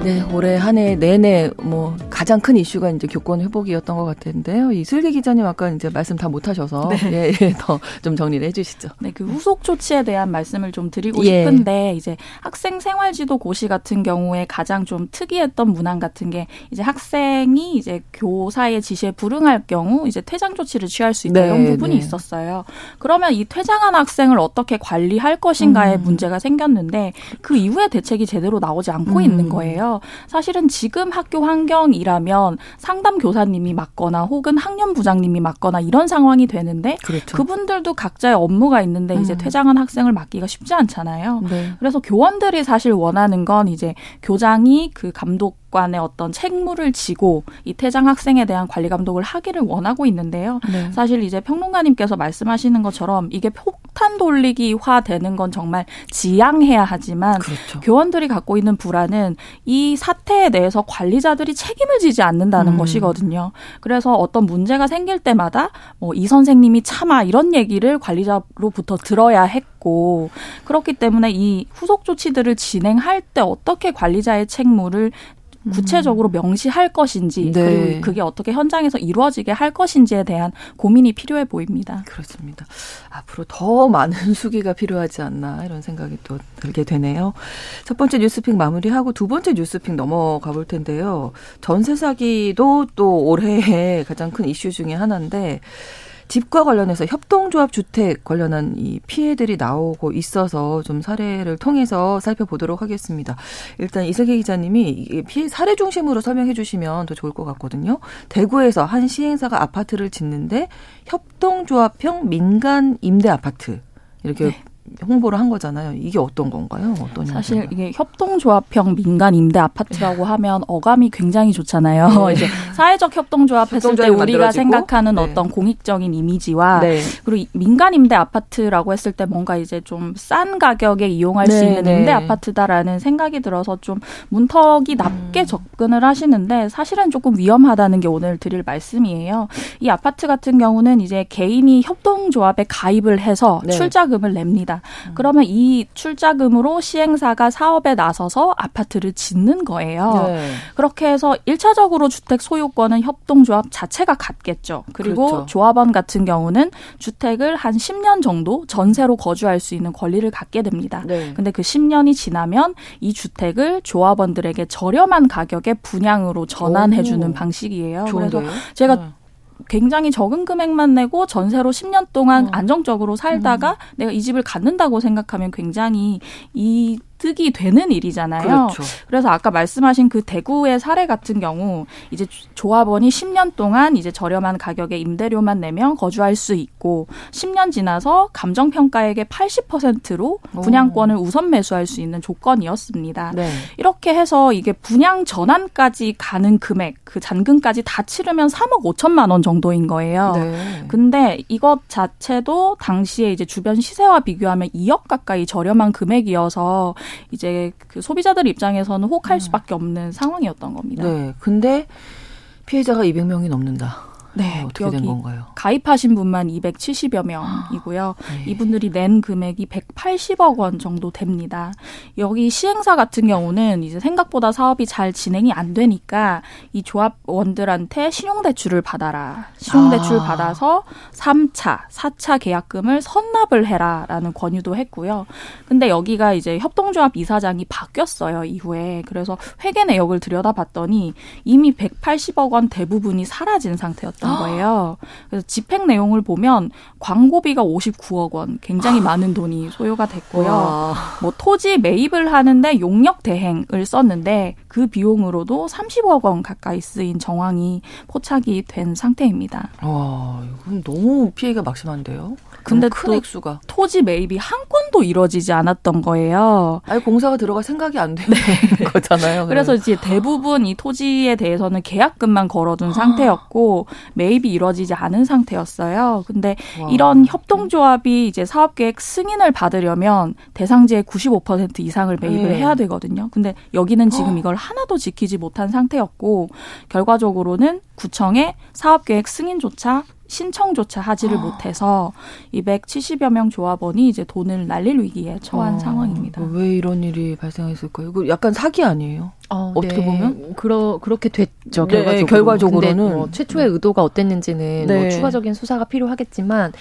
네, 올해 한 해 내내 뭐 가장 큰 이슈가 이제 교권 회복이었던 것 같은데요. 이슬기 기자님 아까 이제 말씀 다 못하셔서 네. 예, 예, 더 좀 정리를 해주시죠. 네, 그 후속 조치에 대한 말씀을 좀 드리고 예. 싶은데 이제 학생 생활지도 고시 같은 경우에 가장 좀 특이했던 문항 같은 게 이제 학생이 이제 교사의 지시에 불응할 경우 이제 퇴장 조치를 취할 수 있는 네, 이런 부분이 네. 있었어요. 그러면 이 퇴장한 학생을 어떻게 관리할 것인가에 음. 문제가 생겼는데 그 이후에 대책이 제대로 나오지 않고 음. 있는 거예요. 사실은 지금 학교 환경이라면 상담 교사님이 맡거나 혹은 학년 부장님이 맡거나 이런 상황이 되는데 그렇죠. 그분들도 각자의 업무가 있는데 음. 이제 퇴장한 학생을 맡기가 쉽지 않잖아요. 네. 그래서 교원들이 사실 원하는 건 이제 교장이 그 감독 관의 어떤 책무를 지고 이 퇴장 학생에 대한 관리 감독을 하기를 원하고 있는데요. 네. 사실 이제 평론가님께서 말씀하시는 것처럼 이게 폭탄 돌리기화 되는 건 정말 지양해야 하지만 그렇죠. 교원들이 갖고 있는 불안은 이 사태에 대해서 관리자들이 책임을 지지 않는다는 음. 것이거든요. 그래서 어떤 문제가 생길 때마다 뭐 이 선생님이 참아 이런 얘기를 관리자로부터 들어야 했고 그렇기 때문에 이 후속 조치들을 진행할 때 어떻게 관리자의 책무를 구체적으로 명시할 것인지 네. 그리고 그게 어떻게 현장에서 이루어지게 할 것인지에 대한 고민이 필요해 보입니다. 그렇습니다. 앞으로 더 많은 수기가 필요하지 않나 이런 생각이 또 들게 되네요. 첫 번째 뉴스픽 마무리하고 두 번째 뉴스픽 넘어가 볼 텐데요. 전세 사기도 또 올해의 가장 큰 이슈 중에 하나인데 집과 관련해서 협동조합 주택 관련한 이 피해들이 나오고 있어서 좀 사례를 통해서 살펴보도록 하겠습니다. 일단 이슬기 기자님이 피해 사례 중심으로 설명해 주시면 더 좋을 것 같거든요. 대구에서 한 시행사가 아파트를 짓는데 협동조합형 민간 임대 아파트 이렇게 네. 홍보를 한 거잖아요. 이게 어떤 건가요? 어떤 사실 형태가? 이게 협동조합형 민간 임대 아파트라고 네. 하면 어감이 굉장히 좋잖아요. 네. 이제 사회적 협동조합 했을 때 우리가 생각하는 네. 어떤 공익적인 이미지와 네. 그리고 민간 임대 아파트라고 했을 때 뭔가 이제 좀 싼 가격에 이용할 수 네, 있는 네. 임대 아파트다라는 생각이 들어서 좀 문턱이 낮게 음. 접근을 하시는데 사실은 조금 위험하다는 게 오늘 드릴 말씀이에요. 이 아파트 같은 경우는 이제 개인이 협동조합에 가입을 해서 출자금을 냅니다. 음. 그러면 이 출자금으로 시행사가 사업에 나서서 아파트를 짓는 거예요. 네. 그렇게 해서 1차적으로 주택 소유권은 협동조합 자체가 갖겠죠. 그리고 그렇죠. 조합원 같은 경우는 주택을 한 10년 정도 전세로 거주할 수 있는 권리를 갖게 됩니다. 네. 근데 그 10년이 지나면 이 주택을 조합원들에게 저렴한 가격에 분양으로 전환해 주는 방식이에요. 좋은데요? 그래서 제가 네. 굉장히 적은 금액만 내고 전세로 10년 동안 어. 안정적으로 살다가 음. 내가 이 집을 갖는다고 생각하면 굉장히 이 득이 되는 일이잖아요. 그렇죠. 그래서 아까 말씀하신 그 대구의 사례 같은 경우 이제 조합원이 10년 동안 이제 저렴한 가격에 임대료만 내면 거주할 수 있고 10년 지나서 감정 평가액의 80%로 분양권을 오. 우선 매수할 수 있는 조건이었습니다. 네. 이렇게 해서 이게 분양 전환까지 가는 금액 그 잔금까지 다 치르면 3억 5천만 원 정도인 거예요. 네. 근데 이것 자체도 당시에 이제 주변 시세와 비교하면 2억 가까이 저렴한 금액이어서 이제 그 소비자들 입장에서는 혹할 음. 수밖에 없는 상황이었던 겁니다. 네. 근데 피해자가 200명이 넘는다. 네, 어, 떻게 된 건가요? 가입하신 분만 270여 명이고요. 네. 이분들이 낸 금액이 180억 원 정도 됩니다. 여기 시행사 같은 경우는 이제 생각보다 사업이 잘 진행이 안 되니까 이 조합원들한테 신용대출을 받아라. 신용대출 아. 받아서 3차, 4차 계약금을 선납을 해라라는 권유도 했고요. 근데 여기가 이제 협동조합 이사장이 바뀌었어요, 이후에. 그래서 회계 내역을 들여다봤더니 이미 180억 원 대부분이 사라진 상태였다. 있었던 거예요. 그래서 집행 내용을 보면 광고비가 59억 원, 굉장히 많은 돈이 소요가 됐고요. 와. 뭐 토지 매입을 하는데 용역 대행을 썼는데 그 비용으로도 30억 원 가까이 쓰인 정황이 포착이 된 상태입니다. 와, 이건 너무 피해가 막심한데요. 근데 큰 액수가 토지 매입이 한 건도 이뤄지지 않았던 거예요. 아예 공사가 들어갈 생각이 안 되는 네. 거잖아요. 그래서 이제 대부분 이 토지에 대해서는 계약금만 걸어둔 아. 상태였고 매입이 이뤄지지 않은 상태였어요. 근데 와. 이런 협동조합이 이제 사업계획 승인을 받으려면 대상지의 95% 이상을 매입을 네. 해야 되거든요. 근데 여기는 지금 이걸 하나도 지키지 못한 상태였고 결과적으로는 구청에 사업계획 승인조차 신청조차 하지를 아. 못해서 270여 명 조합원이 이제 돈을 날릴 위기에 처한 아. 상황입니다. 왜 이런 일이 발생했을까요? 이거 약간 사기 아니에요? 어, 떻게 네. 보면 그러 그렇게 됐죠 네, 결과적으로. 결과적으로는 뭐 최초의 의도가 어땠는지는 뭐 네. 뭐 추가적인 수사가 필요하겠지만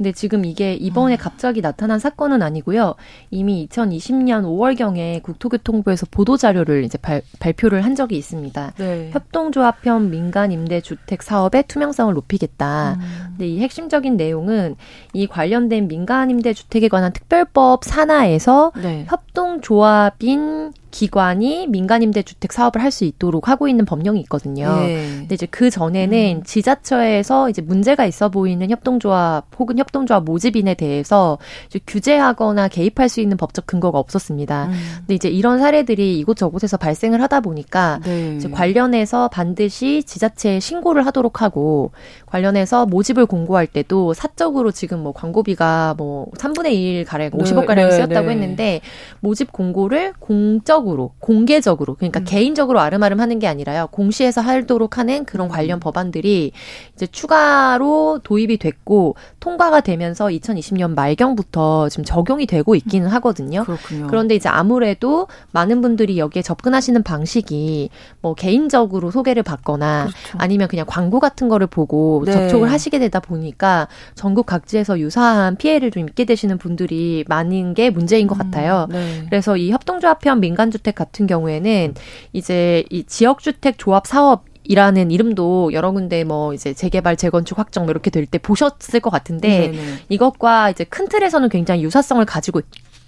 근데 지금 이게 이번에 음. 갑자기 나타난 사건은 아니고요. 이미 2020년 5월 경에 국토교통부에서 보도 자료를 이제 발, 발표를 한 적이 있습니다. 네. 협동조합형 민간 임대 주택 사업의 투명성을 높이겠다. 음. 근데 이 핵심적인 내용은 이 관련된 민간 임대 주택에 관한 특별법 산하에서 네. 협동조합인 기관이 민간 임대 주택 사업을 할 수 있도록 하고 있는 법령이 있거든요. 네. 근데 이제 그 전에는 음. 지자체에서 이제 문제가 있어 보이는 협동조합 혹은 협동조합 모집인에 대해서 규제하거나 개입할 수 있는 법적 근거가 없었습니다. 음. 근데 이제 이런 사례들이 이곳저곳에서 발생을 하다 보니까 네. 이제 관련해서 반드시 지자체에 신고를 하도록 하고 관련해서 모집을 공고할 때도 사적으로 지금 뭐 광고비가 뭐 3분의 1 가량 50억 가량 네, 쓰였다고 네. 했는데 모집 공고를 공적 공적으로 공개적으로 그러니까 음. 개인적으로 아름아름 하는 게 아니라요 공시에서 하도록 하는 그런 음. 관련 법안들이 이제 추가로 도입이 됐고 통과가 되면서 2020년 말경부터 지금 적용이 되고 있기는 음. 하거든요. 그렇군요. 그런데 이제 아무래도 많은 분들이 여기에 접근하시는 방식이 뭐 개인적으로 소개를 받거나 그렇죠. 아니면 그냥 광고 같은 거를 보고 네. 접촉을 하시게 되다 보니까 전국 각지에서 유사한 피해를 좀 입게 되시는 분들이 많은 게 문제인 것 음. 같아요. 네. 그래서 이 협동조합형 민간 민간주택 같은 경우에는 이제 이 지역주택 조합 사업 이라는 이름도 여러 군데 뭐 이제 재개발, 재건축, 확정 뭐 이렇게 될 때 보셨을 것 같은데 네네. 이것과 이제 큰 틀에서는 굉장히 유사성을 가지고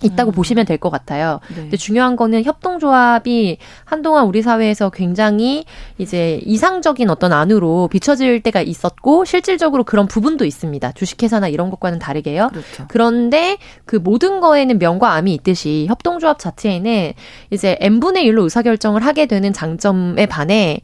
있다고 음. 보시면 될 것 같아요. 네. 근데 중요한 거는 협동조합이 한동안 우리 사회에서 굉장히 이제 이상적인 어떤 안으로 비춰질 때가 있었고 실질적으로 그런 부분도 있습니다. 주식회사나 이런 것과는 다르게요. 그렇죠. 그런데 그 모든 거에는 명과 암이 있듯이 협동조합 자체에는 이제 n분의 1로 의사결정을 하게 되는 장점에 반해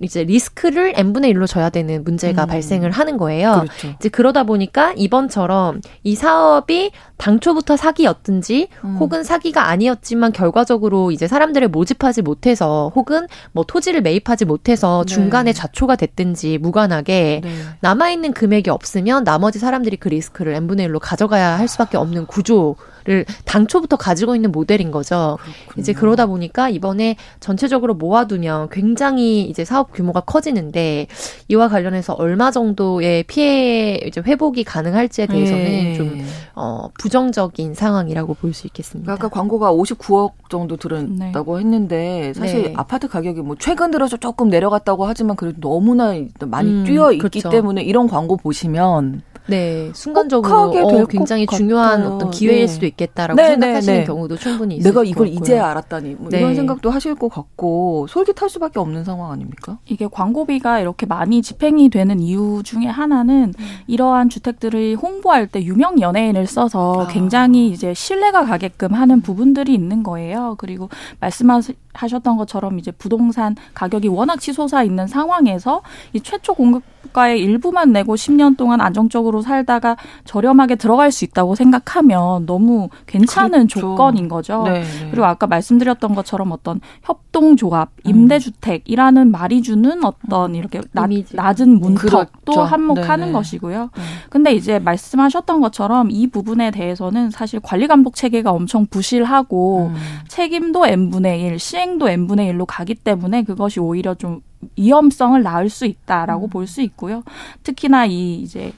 이제 리스크를 n분의 1로 져야 되는 문제가 음. 발생을 하는 거예요. 그렇죠. 이제 그러다 보니까 이번처럼 이 사업이 당초부터 사기였든지 음. 혹은 사기가 아니었지만 결과적으로 이제 사람들을 모집하지 못해서 혹은 뭐 토지를 매입하지 못해서 네. 중간에 좌초가 됐든지 무관하게 네. 남아있는 금액이 없으면 나머지 사람들이 그 리스크를 n분의 1로 가져가야 할 수밖에 없는 구조 를 당초부터 가지고 있는 모델인 거죠. 그렇군요. 이제 그러다 보니까 이번에 전체적으로 모아두면 굉장히 이제 사업 규모가 커지는데 이와 관련해서 얼마 정도의 피해 이제 회복이 가능할지에 대해서는 네. 좀 어, 부정적인 상황이라고 볼 수 있겠습니다. 아까 광고가 59억 정도 들었다고 네. 했는데 사실 네. 아파트 가격이 뭐 최근 들어서 조금 내려갔다고 하지만 그래도 너무나 많이 음, 뛰어 있기 그렇죠. 때문에 이런 광고 보시면 네, 순간적으로 어, 굉장히 중요한 어떤 기회일 네. 수도 있겠다라고 네, 네 생각하시는 네, 경우도 충분히 있을 내가 이걸 이제 알았다니 뭐 이런 네. 생각도 하실 것 같고 솔깃할 수밖에 없는 상황 아닙니까? 이게 광고비가 이렇게 많이 집행이 되는 이유 중에 하나는 음. 이러한 주택들을 홍보할 때 유명 연예인을 써서 아. 굉장히 이제 신뢰가 가게끔 하는 부분들이 있는 거예요. 그리고 말씀하셨던 것처럼 이제 부동산 가격이 워낙 치솟아 있는 상황에서 이 최초 공급 가의 일부만 내고 10년 동안 안정적으로 살다가 저렴하게 들어갈 수 있다고 생각하면 너무 괜찮은 그렇죠. 조건인 거죠. 네, 네. 그리고 아까 말씀드렸던 것처럼 어떤 협동조합, 음. 임대주택이라는 말이 주는 어떤 음. 이렇게 낮, 낮은 문턱도 그렇죠. 한몫하는 네네. 것이고요. 네. 근데 이제 말씀하셨던 것처럼 이 부분에 대해서는 사실 관리 감독 체계가 엄청 부실하고 음. 책임도 n분의 1, 시행도 n분의 1로 가기 때문에 그것이 오히려 좀 위험성을 낳을 수 있다라고 음. 볼수 있고요. 특히나 이 이제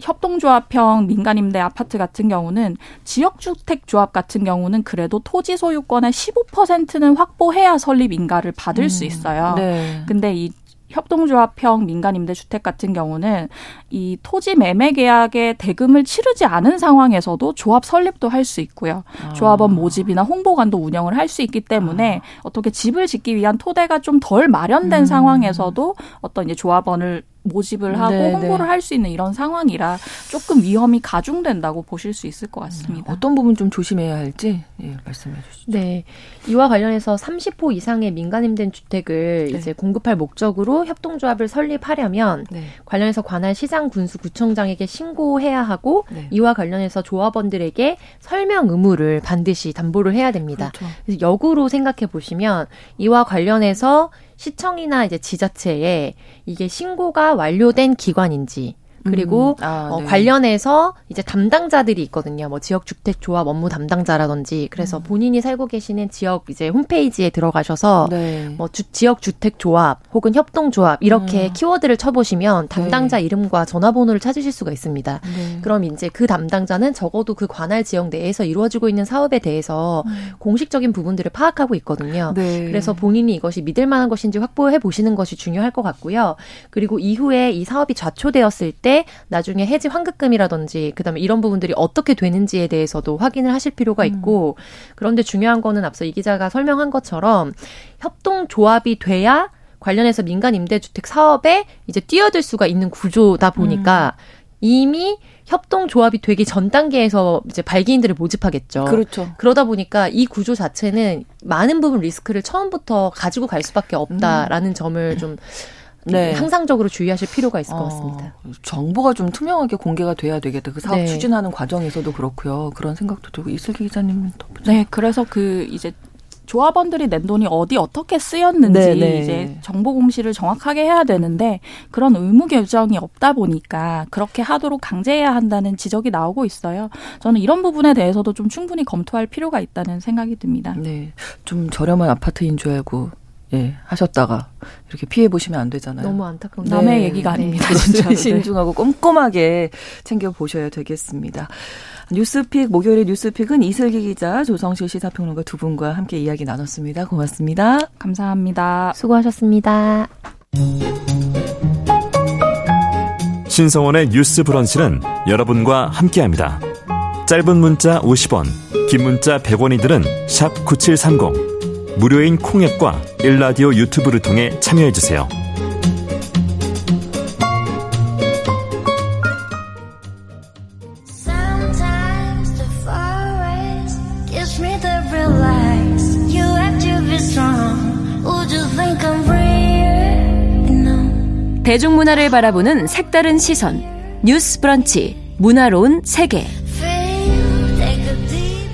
협동조합형 민간임대 아파트 같은 경우는 지역주택조합 같은 경우는 그래도 토지 소유권의 15%는 확보해야 설립 인가를 받을 음. 수 있어요. 네. 근데 이 협동조합형 민간 임대주택 같은 경우는 이 토지 매매 계약에 대금을 치르지 않은 상황에서도 조합 설립도 할 수 있고요. 아. 조합원 모집이나 홍보관도 운영을 할 수 있기 때문에 아. 어떻게 집을 짓기 위한 토대가 좀 덜 마련된 음. 상황에서도 어떤 이제 조합원을 모집을 하고 네, 홍보를 네. 할수 있는 이런 상황이라 조금 위험이 가중된다고 보실 수 있을 것 같습니다. 어떤 부분 좀 조심해야 할지 예, 말씀해 주시죠. 네. 이와 관련해서 30호 이상의 민간 임대 주택을 네. 이제 공급할 목적으로 협동조합을 설립하려면 네. 관련해서 관할 시장 군수 구청장에게 신고해야 하고 네. 이와 관련해서 조합원들에게 설명 의무를 반드시 담보를 해야 됩니다. 그렇죠. 그래서 역으로 생각해 보시면 이와 관련해서 시청이나 이제 지자체에 이게 신고가 완료된 기관인지 그리고 음. 아, 어, 네. 관련해서 이제 담당자들이 있거든요. 뭐 지역 주택 조합 업무 담당자라든지 그래서 음. 본인이 살고 계시는 지역 이제 홈페이지에 들어가셔서 네. 뭐 주, 지역 주택 조합 혹은 협동 조합 이렇게 음. 키워드를 쳐보시면 담당자 네. 이름과 전화번호를 찾으실 수가 있습니다. 네. 그럼 이제 그 담당자는 적어도 그 관할 지역 내에서 이루어지고 있는 사업에 대해서 음. 공식적인 부분들을 파악하고 있거든요. 네. 그래서 본인이 이것이 믿을 만한 것인지 확보해 보시는 것이 중요할 것 같고요. 그리고 이후에 이 사업이 좌초되었을 때 나중에 해지 환급금이라든지 그다음에 이런 부분들이 어떻게 되는지에 대해서도 확인을 하실 필요가 음. 있고 음. 그런데 중요한 거는 앞서 이 기자가 설명한 것처럼 협동 조합이 돼야 관련해서 민간 임대주택 사업에 이제 뛰어들 수가 있는 구조다 보니까 음. 이미 협동조합이 되기 전 단계에서 이제 발기인들을 모집하겠죠. 그렇죠. 그러다 보니까 이 구조 자체는 많은 부분 리스크를 처음부터 가지고 갈 수밖에 없다라는 음. 점을 좀 네. 항상적으로 주의하실 필요가 있을 것 어, 같습니다. 정보가 좀 투명하게 공개가 돼야 되겠다. 그 사업 네. 추진하는 과정에서도 그렇고요. 그런 생각도 들고 이슬기 기자님 덧붙여. 네, 그래서 그 이제 조합원들이 낸 돈이 어디 어떻게 쓰였는지 네네. 네. 이제 정보 공시를 정확하게 해야 되는데 그런 의무 규정이 없다 보니까 그렇게 하도록 강제해야 한다는 지적이 나오고 있어요. 저는 이런 부분에 대해서도 좀 충분히 검토할 필요가 있다는 생각이 듭니다. 네. 좀 저렴한 아파트인 줄 알고 예, 하셨다가 이렇게 피해 보시면 안 되잖아요. 너무 안타까운 네. 남의 얘기가 아닙니다. 네. 진짜 신중하고 꼼꼼하게 챙겨 보셔야 되겠습니다. 뉴스픽 목요일의 뉴스픽은 이슬기 기자, 조성실 시사평론가 두 분과 함께 이야기 나눴습니다. 고맙습니다. 감사합니다. 수고하셨습니다. 신성원의 뉴스 브런치는 여러분과 함께합니다. 짧은 문자 50원, 긴 문자 100원이들은 샵 9730. 무료인 콩앱과 일라디오 유튜브를 통해 참여해주세요. 대중문화를 바라보는 색다른 시선. 뉴스 브런치. 문화로운 세계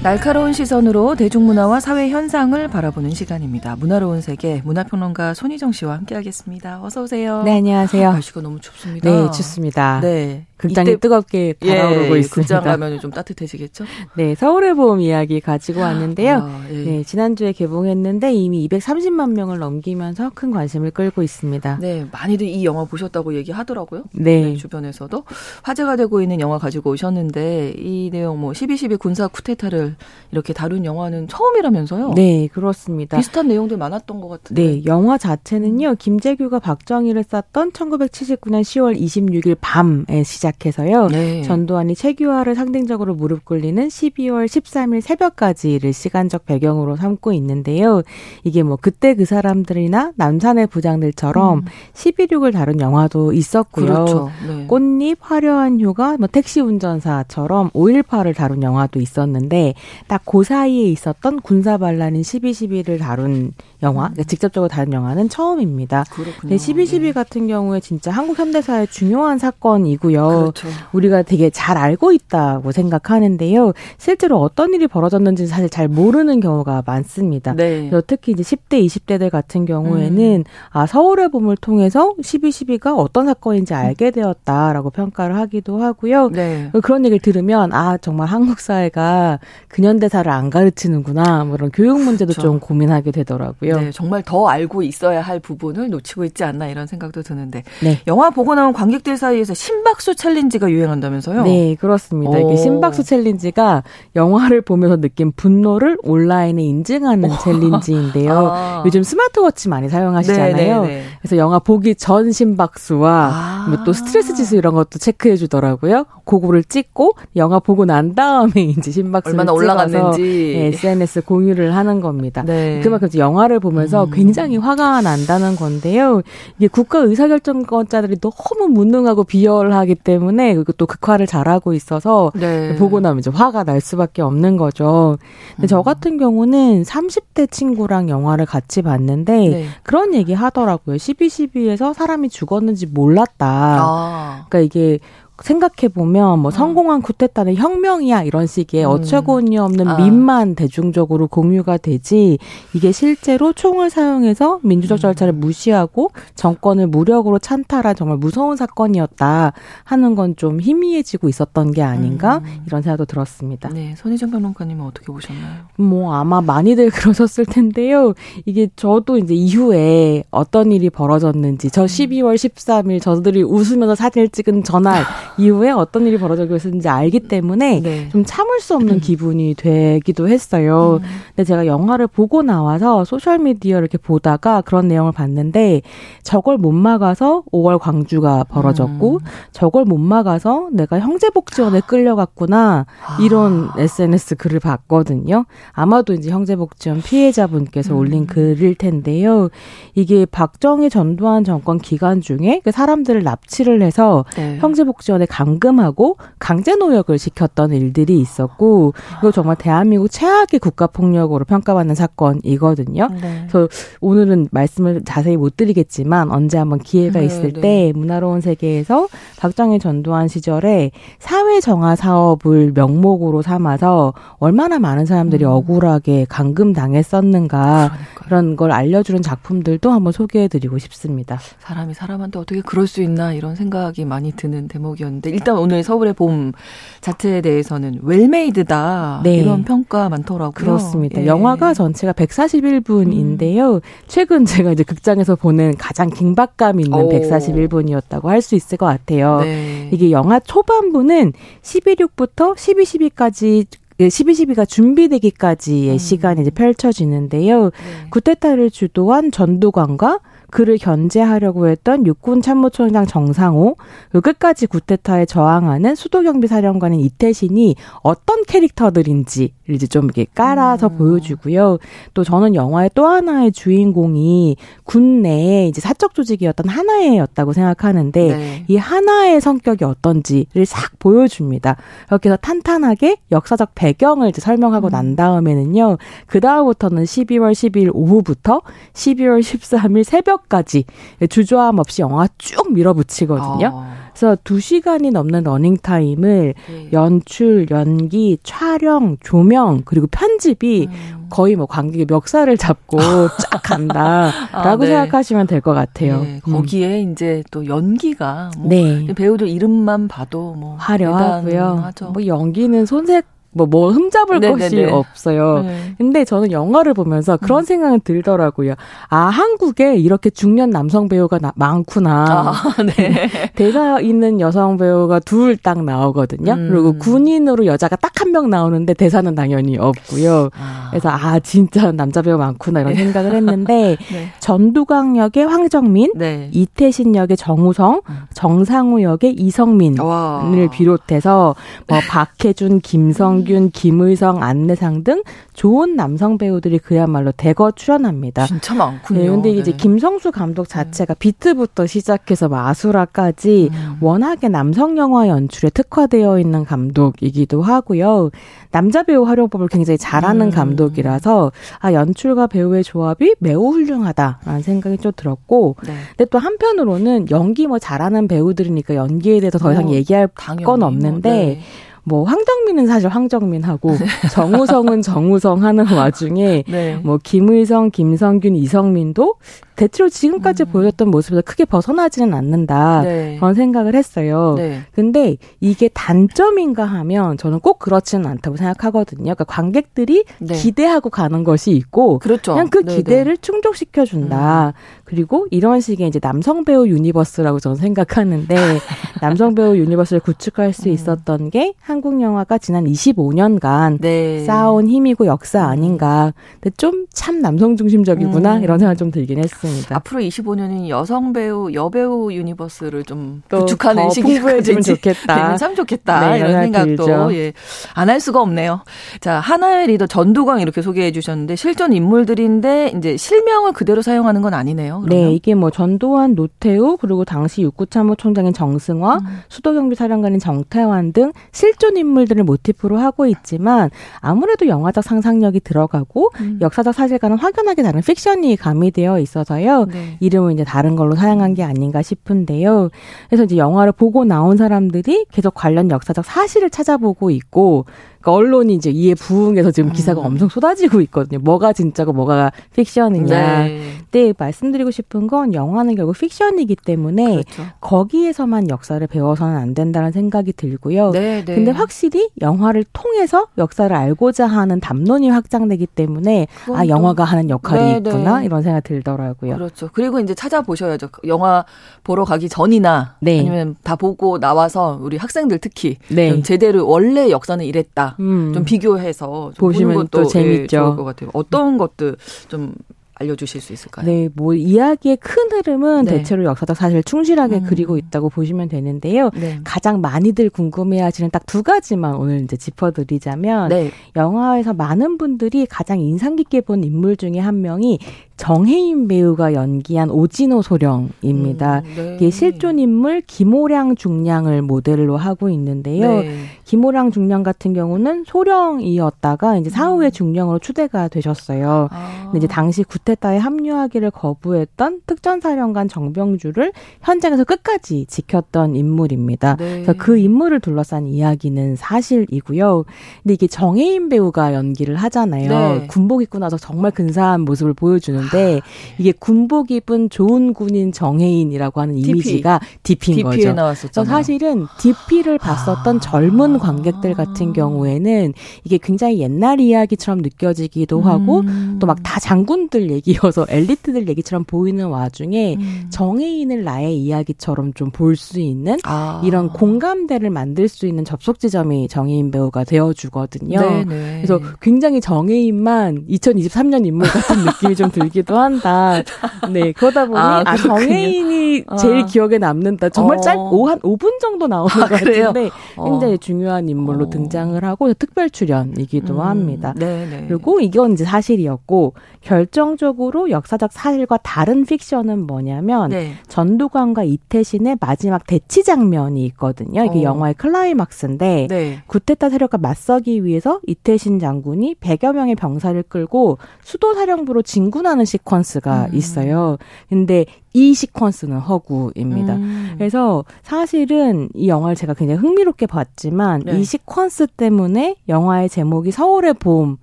날카로운 시선으로 대중문화와 사회 현상을 바라보는 시간입니다. 문화로운 세계 문화평론가 손희정 씨와 함께하겠습니다. 어서 오세요. 네, 안녕하세요. 날씨가 너무 춥습니다. 네, 춥습니다. 네. 극장이 뜨겁게 달아오르고 예, 있습니다. 극장 가면 좀 따뜻해지겠죠? 네, 서울의 봄 이야기 가지고 왔는데요. 아, 예. 네, 지난주에 개봉했는데 이미 230만 명을 넘기면서 큰 관심을 끌고 있습니다. 네, 많이들 이 영화 보셨다고 얘기하더라고요. 네. 네 주변에서도 화제가 되고 있는 영화 가지고 오셨는데 이 내용 뭐 12.12 군사 쿠데타를 이렇게 다룬 영화는 처음이라면서요? 네, 그렇습니다. 비슷한 내용들 많았던 것 같은데. 네, 영화 자체는요. 김재규가 박정희를 쐈던 1979년 10월 26일 밤에 시작 시작해서요. 네. 전두환이 최규하를 상징적으로 무릎 꿇리는 12월 13일 새벽까지를 시간적 배경으로 삼고 있는데요. 이게 뭐 그때 그 사람들이나 남산의 부장들처럼 음. 11.6을 다룬 영화도 있었고요. 그렇죠. 네. 꽃잎, 화려한 휴가, 뭐 택시 운전사처럼 5.18을 다룬 영화도 있었는데 딱 그 사이에 있었던 군사 반란인 12.12를 다룬 영화, 그러니까 직접적으로 다룬 영화는 처음입니다. 그렇군요. 12.12 네. 같은 경우에 진짜 한국 현대사의 중요한 사건이고요. 그렇죠. 우리가 되게 잘 알고 있다고 생각하는데요. 실제로 어떤 일이 벌어졌는지 사실 잘 모르는 경우가 많습니다. 네. 특히 이제 10대, 20대들 같은 경우에는 음. 아 서울의 봄을 통해서 12.12가 어떤 사건인지 알게 되었다라고 평가를 하기도 하고요. 네. 그런 얘기를 들으면 아 정말 한국 사회가 근현대사를 안 가르치는구나. 뭐 이런 교육 문제도 그렇죠. 좀 고민하게 되더라고요. 네, 정말 더 알고 있어야 할 부분을 놓치고 있지 않나 이런 생각도 드는데. 네. 영화 보고 나온 관객들 사이에서 심박수 challenge가 유행한다면서요? 네, 그렇습니다. 오. 이게 심박수 challenge가 영화를 보면서 느낀 분노를 온라인에 인증하는 오. challenge인데요. 아. 요즘 스마트워치 많이 사용하시잖아요. 네네네. 네, 네. 그래서 영화 보기 전 심박수와 아. 뭐 또 스트레스 지수 이런 것도 체크해 주더라고요. 그거를 찍고 영화 보고 난 다음에 이제 심박수를 얼마나 올라갔는지 네, SNS 공유를 하는 겁니다. 네. 그만큼 영화를 보면서 음. 굉장히 화가 난다는 건데요. 이게 국가 의사결정권자들이 너무 무능하고 비열하기 때문에 그리고 또 극화를 잘하고 있어서 네. 보고 나면 이제 화가 날 수밖에 없는 거죠. 근데 음. 저 같은 경우는 30대 친구랑 영화를 같이 봤는데 네. 그런 얘기 하더라고요. 12.12에서 사람이 죽었는지 몰랐다. 아. 그러니까 이게 생각해 보면 뭐 어. 성공한 쿠데타는 혁명이야 이런 식의 음. 어처구니 없는 아. 밈만 대중적으로 공유가 되지 이게 실제로 총을 사용해서 민주적 음. 절차를 무시하고 정권을 무력으로 찬탈한 정말 무서운 사건이었다 하는 건 좀 희미해지고 있었던 게 아닌가 음. 이런 생각도 들었습니다. 네, 손희정 평론가님은 어떻게 보셨나요? 뭐 아마 많이들 그러셨을 텐데요. 이게 저도 이제 이후에 어떤 일이 벌어졌는지 저 12월 음. 13일 저들이 웃으면서 사진을 찍은 전날 이후에 어떤 일이 벌어지고 있었는지 알기 때문에 네. 좀 참을 수 없는 기분이 되기도 했어요. 음. 근데 제가 영화를 보고 나와서 소셜 미디어 이렇게 보다가 그런 내용을 봤는데 저걸 못 막아서 5월 광주가 벌어졌고 음. 저걸 못 막아서 내가 형제복지원에 끌려갔구나 이런 아. SNS 글을 봤거든요. 아마도 이제 형제복지원 피해자분께서 음. 올린 글일 텐데요. 이게 박정희 전두환 정권 기간 중에 그 사람들을 납치를 해서 네. 형제복지원 때문에 감금하고 강제 노역을 시켰던 일들이 있었고 이거 정말 대한민국 최악의 국가 폭력으로 평가받는 사건이거든요. 네. 그래서 오늘은 말씀을 자세히 못 드리겠지만 언제 한번 기회가 네, 있을 네. 때 문화로운 세계에서 박정희 전두환 시절에 사회 정화 사업을 명목으로 삼아서 얼마나 많은 사람들이 음. 억울하게 감금 당했었는가 그런 걸 알려주는 작품들도 한번 소개해드리고 싶습니다. 사람이 사람한테 어떻게 그럴 수 있나 이런 생각이 많이 드는 대목이었는데. 있었는데 일단 오늘 서울의 봄 자체에 대해서는 웰메이드다 네. 이런 평가 많더라고요. 그렇습니다. 예. 영화가 전체가 141분인데요. 음. 최근 제가 이제 극장에서 보는 가장 긴박감 있는 오. 141분이었다고 할 수 있을 것 같아요. 네. 이게 영화 초반부는 11.6부터 12.12까지 12.12가 준비되기까지의 음. 시간이 이제 펼쳐지는데요. 네. 구테타를 주도한 전두관과 그를 견제하려고 했던 육군 참모총장 정상호, 끝까지 구테타에 저항하는 수도경비사령관인 이태신이 어떤 캐릭터들인지 이제 좀 이렇게 깔아서 음. 보여주고요. 또 저는 영화의 또 하나의 주인공이 군 내에 이제 사적 조직이었던 하나회였다고 생각하는데 네. 이 하나회 성격이 어떤지를 싹 보여줍니다. 이렇게 해서 탄탄하게 역사적 배경을 이제 설명하고 음. 난 다음에는요. 그 다음부터는 12월 12일 오후부터 12월 13일 새벽 마지까지 주저함 없이 영화 쭉 밀어붙이거든요. 어. 그래서 두 시간이 넘는 러닝 타임을 네. 연출, 연기, 촬영, 조명 그리고 편집이 음. 거의 뭐 관객의 멱살을 잡고 쫙 간다라고 아, 네. 생각하시면 될 것 같아요. 네, 거기에 음. 이제 또 연기가 뭐 네. 배우들 이름만 봐도 뭐 화려하고요. 뭐 연기는 손색 뭐, 뭐 흠잡을 네네네. 것이 없어요. 네. 근데 저는 영화를 보면서 그런 음. 생각은 들더라고요. 아, 한국에 이렇게 중년 남성 배우가 나, 많구나. 아, 네. 대사 있는 여성 배우가 둘 딱 나오거든요. 음. 그리고 군인으로 여자가 딱 한 명 나오는데 대사는 당연히 없고요. 아. 그래서 아, 진짜 남자 배우 많구나 이런 네. 생각을 했는데 네. 전두광 역의 황정민, 네. 이태신 역의 정우성, 음. 정상우 역의 이성민을 와. 비롯해서 뭐 박해준, 김성 김성균, 김의성, 안내상 등 좋은 남성 배우들이 그야말로 대거 출연합니다. 진짜 많군요. 네, 근데 이제 네. 김성수 감독 자체가 비트부터 시작해서 마수라까지 음. 워낙에 남성 영화 연출에 특화되어 있는 감독이기도 하고요. 남자 배우 활용법을 굉장히 잘하는 음. 감독이라서 아 연출과 배우의 조합이 매우 훌륭하다라는 생각이 좀 들었고, 네. 근데 또 한편으로는 연기 뭐 잘하는 배우들이니까 연기에 대해서 더 이상 어, 얘기할 당연히. 건 없는데. 네. 뭐 황정민은 사실 황정민하고 정우성은 정우성 하는 와중에 네. 뭐 김의성, 김성균, 이성민도 대체로 지금까지 음. 보여줬던 모습에서 크게 벗어나지는 않는다 네. 그런 생각을 했어요. 네. 근데 이게 단점인가 하면 저는 꼭 그렇지는 않다고 생각하거든요. 그러니까 관객들이 네. 기대하고 가는 것이 있고 그렇죠. 그냥 그 네, 기대를 네. 충족시켜 준다. 음. 그리고 이런 식의 이제 남성 배우 universe라고 저는 생각하는데 남성 배우 universe를 구축할 수 음. 있었던 게 한국 영화가 지난 25년간 네. 쌓아온 힘이고 역사 아닌가. 근데 좀 참 남성 중심적이구나 음. 이런 생각 좀 들긴 했습니다. 앞으로 25년은 여성 배우 여배우 universe를 좀 구축하는 시기가 되면 좋겠다. 참 좋겠다 네, 이런 생각도 예. 안 할 수가 없네요. 자 하나회 리더 전두광 이렇게 소개해 주셨는데 실존 인물들인데 이제 실명을 그대로 사용하는 건 아니네요. 그러면? 네, 이게 뭐 전두환, 노태우 그리고 당시 육군참모총장인 정승화, 음. 수도경비사령관인 장태완 등 실존 인물들을 모티프로 하고 있지만 아무래도 영화적 상상력이 들어가고 음. 역사적 사실과는 확연하게 다른 픽션이 가미되어 있어서요. 네. 이름을 이제 다른 걸로 사용한 게 아닌가 싶은데요. 그래서 이제 영화를 보고 나온 사람들이 계속 관련 역사적 사실을 찾아보고 있고 그러니까 언론이 이제 이에 부응해서 지금 기사가 음. 엄청 쏟아지고 있거든요. 뭐가 진짜고 뭐가 픽션이냐. 네. 근데 말씀드리고 싶은 건 영화는 결국 픽션이기 때문에 그렇죠. 거기에서만 역사를 배워서는 안 된다는 생각이 들고요. 네, 네. 근데 확실히 영화를 통해서 역사를 알고자 하는 담론이 확장되기 때문에 아 영화가 하는 역할이 네, 네. 있구나 이런 생각 들더라고요. 그렇죠. 그리고 이제 찾아보셔야죠. 영화 보러 가기 전이나 네. 아니면 다 보고 나와서 우리 학생들 특히 네. 제대로 원래 역사는 이랬다. 음. 좀 비교해서 좀 보시면 것도 또 재밌죠. 예, 좋을 것 같아요. 어떤 것들 좀 알려주실 수 있을까요? 네, 뭐 이야기의 큰 흐름은 네. 대체로 역사적 사실을 충실하게 음. 그리고 있다고 보시면 되는데요. 네. 가장 많이들 궁금해하시는 딱 두 가지만 오늘 이제 짚어드리자면 네. 영화에서 많은 분들이 가장 인상 깊게 본 인물 중에 한 명이 정혜인 배우가 연기한 오진호 소령입니다. 음, 네. 이게 실존 인물 김호량 중량을 모델로 하고 있는데요. 네. 김호량 중량 같은 경우는 소령이었다가 이제 사후에 음. 중령으로 추대가 되셨어요. 아. 근데 이제 당시 구테타에 합류하기를 거부했던 특전사령관 정병주를 현장에서 끝까지 지켰던 인물입니다. 네. 그래서 그 인물을 둘러싼 이야기는 사실이고요. 근데 이게 정혜인 배우가 연기를 하잖아요. 네. 군복 입고 나서 정말 근사한 모습을 보여주는 나오는데 이게 군복 입은 좋은 군인 정혜인이라고 하는 이미지가 DP인 DP에 거죠. 나왔었잖아요. 사실은 DP를 봤었던 아. 젊은 관객들 같은 경우에는 이게 굉장히 옛날 이야기처럼 느껴지기도 음. 하고 또 막 다 장군들 얘기여서 엘리트들 얘기처럼 보이는 와중에 음. 정혜인을 나의 이야기처럼 좀 볼 수 있는 아. 이런 공감대를 만들 수 있는 접속 지점이 정혜인 배우가 되어주거든요. 네네. 그래서 굉장히 정혜인만 2023년 인물 같은 느낌이 좀 들기 기도 한다. 네, 그러다 보니 아, 아 정혜인이 아. 제일 기억에 남는다. 정말 어. 짧, 오, 한 5분 정도 나오는 아, 것 같은데 어. 굉장히 중요한 인물로 어. 등장을 하고 특별 출연이기도 음. 합니다. 네네. 네. 그리고 이건 이제 사실이었고 결정적으로 역사적 사실과 다른 픽션은 뭐냐면 네. 전두광과 이태신의 마지막 대치 장면이 있거든요. 이게 어. 영화의 클라이막스인데 네. 구테타 세력과 맞서기 위해서 이태신 장군이 100여 명의 병사를 끌고 수도 사령부로 진군하는 하는 시퀀스가 음. 있어요. 근데 이 시퀀스는 허구입니다. 음. 그래서 사실은 이 영화를 제가 굉장히 흥미롭게 봤지만 네. 이 시퀀스 때문에 영화의 제목이 서울의 봄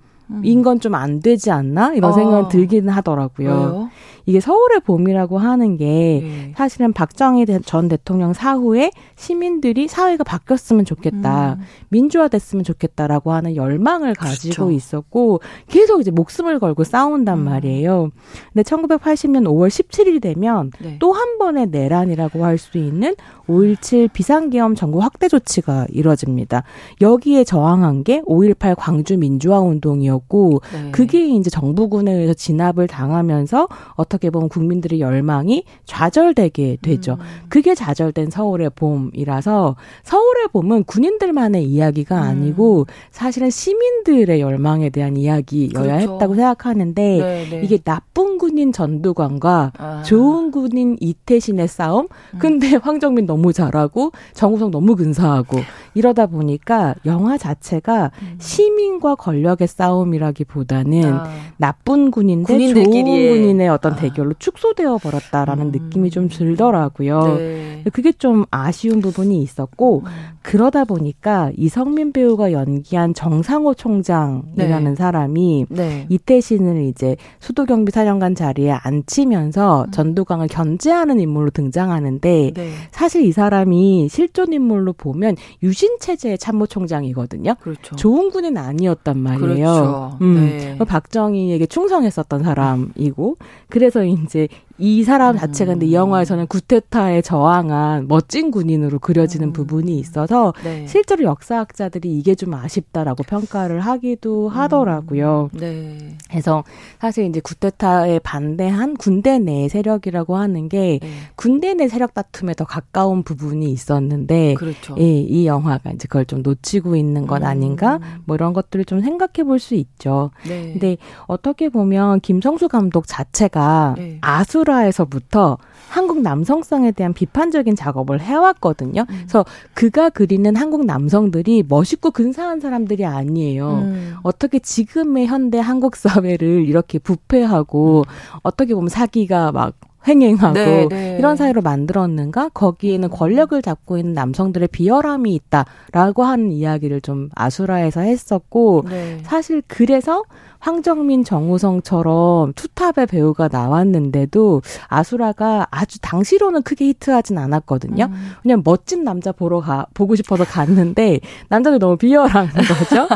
인 건 좀 안 되지 않나 이런 어. 생각이 들기는 하더라고요. 왜요? 이게 서울의 봄이라고 하는 게 네. 사실은 박정희 전 대통령 사후에 시민들이 사회가 바뀌었으면 좋겠다, 음. 민주화됐으면 좋겠다라고 하는 열망을 가지고 그렇죠. 있었고 계속 이제 목숨을 걸고 싸운단 음. 말이에요. 근데 1980년 5월 17일이 되면 네. 또한 번의 내란이라고 할 수 있는 5.17 비상계엄 정부 확대 조치가 이뤄집니다. 여기에 저항한 게 5.18 광주 민주화 운동이었고 네. 그게 이제 정부군에 의해서 진압을 당하면서 어 떻게 보면 국민들의 열망이 좌절되게 되죠. 음. 그게 좌절된 서울의 봄이라서 서울의 봄은 군인들만의 이야기가 음. 아니고 사실은 시민들의 열망에 대한 이야기여야 그렇죠. 했다고 생각하는데 네네. 네. 이게 나쁜 군인 전두광과 아. 좋은 군인 이태신의 싸움. 음. 근데 황정민 너무 잘하고 정우성 너무 근사하고 이러다 보니까 영화 자체가 음. 시민과 권력의 싸움이라기보다는 아. 나쁜 군인데 좋은 군인의 어떤 아. 대결로 축소되어 버렸다라는 음. 느낌이 좀 들더라고요. 네. 그게 좀 아쉬운 부분이 있었고 음. 그러다 보니까 이성민 배우가 연기한 정상호 총장이라는 네. 사람이 네. 이태신을 이제 수도경비 사령관 자리에 앉히면서 음. 전두광을 견제하는 인물로 등장하는데 네. 사실 이 사람이 실존 인물로 보면 유신 체제의 참모총장이거든요. 그렇죠. 좋은 군인 아니었단 말이에요. 그렇죠. 음, 네. 박정희에게 충성했었던 사람이고 그래서 이제 이 사람 자체가 근데 이 영화에서는 구테타에 저항한 멋진 군인으로 그려지는 음. 부분이 있어서 네. 실제로 역사학자들이 이게 좀 아쉽다라고 평가를 하기도 음. 하더라고요. 네. 그래서 사실 이제 구테타에 반대한 군대 내 세력이라고 하는 게 네. 군대 내 세력 다툼에 더 가까운 부분이 있었는데 그렇죠. 예, 이 영화가 이제 그걸 좀 놓치고 있는 것 아닌가? 음. 뭐 이런 것들을 좀 생각해 볼 수 있죠. 네. 근데 어떻게 보면 김성수 감독 자체가 네. 아수라 오페라에서부터 한국 남성성에 대한 비판적인 작업을 해왔거든요. 음. 그래서 그가 그리는 한국 남성들이 멋있고 근사한 사람들이 아니에요. 음. 어떻게 지금의 현대 한국 사회를 이렇게 부패하고 음. 어떻게 보면 사기가 막 횡행하고 네, 네. 이런 사회로 만들었는가? 거기에는 권력을 잡고 있는 남성들의 비열함이 있다라고 하는 이야기를 좀 아수라에서 했었고 네. 사실 그래서 황정민, 정우성처럼 투탑의 배우가 나왔는데도 아수라가 아주 당시로는 크게 히트하진 않았거든요. 음. 그냥 멋진 남자 보러 가 보고 싶어서 갔는데 남자들 너무 비열한 거죠.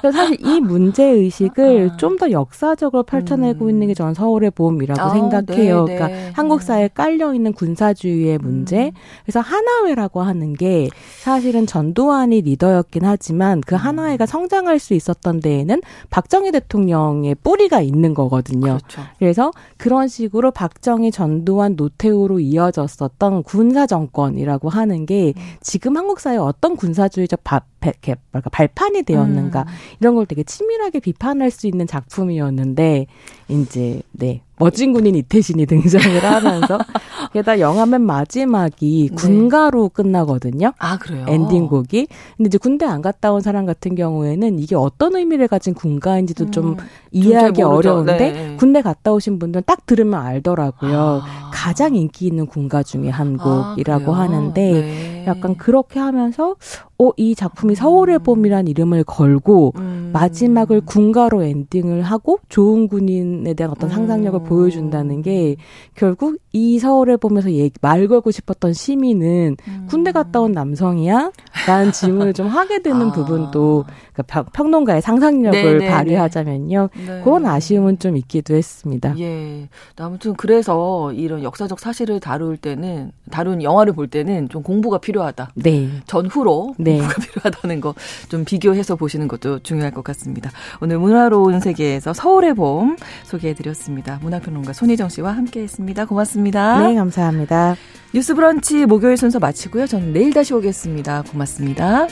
그래서 사실 이 문제 의식을 아. 좀더 역사적으로 펼쳐내고 음. 있는 게 저는 서울의 봄이라고 아, 생각해요. 네, 그러니까 네. 한국 사회에 깔려 있는 군사주의의 문제. 음. 그래서 하나회라고 하는 게 사실은 전두환이 리더였긴 하지만 그 하나회가 성장할 수 있었던 데에는 박정희 대통령 대통령의 뿌리가 있는 거거든요. 그렇죠. 그래서 그런 식으로 박정희, 전두환, 노태우로 이어졌었던 군사 정권이라고 하는 게 음. 지금 한국 사회 어떤 군사주의적 바, 이렇게 발판이 되었는가 음. 이런 걸 되게 치밀하게 비판할 수 있는 작품이었는데 이제 네 멋진 군인 이태신이 등장을 하면서 게다가 영화 맨 마지막이 네. 군가로 끝나거든요. 아 그래요? 엔딩곡이. 근데 이제 군대 안 갔다 온 사람 같은 경우에는 이게 어떤 의미를 가진 군가인지도 음, 좀 이해하기 어려운데 네. 군대 갔다 오신 분들은 딱 들으면 알더라고요. 아. 가장 인기 있는 군가 중에 한 아, 곡이라고 아, 하는데 네. 약간 그렇게 하면서 어, 이 작품이 서울의 봄이란 이름을 걸고 음. 마지막을 군가로 엔딩을 하고 좋은 군인에 대한 어떤 상상력을 음. 보여준다는 게 결국 이 서울의 봄에서 얘기, 말 걸고 싶었던 시민은 음. 군대 갔다 온 남성이야? 라는 질문을 좀 하게 되는 아. 부분도 그러니까 평론가의 상상력을 네네네. 네, 발휘하자면요. 네. 그런 아쉬움은 좀 있기도 했습니다. 예. 아무튼 그래서 이런 역사적 사실을 다룰 때는 다룬 영화를 볼 때는 좀 공부가 필요하다. 네. 전후로 네. 공부가 필요하다는 거 좀 비교해서 보시는 것도 중요할 것 같습니다. 오늘 문화로운 세계에서 서울의 봄 소개해드렸습니다. 문화평론가 손희정 씨와 함께했습니다. 고맙습니다. 네, 감사합니다. 뉴스브런치 목요일 순서 마치고요. 저는 내일 다시 오겠습니다. 고맙습니다.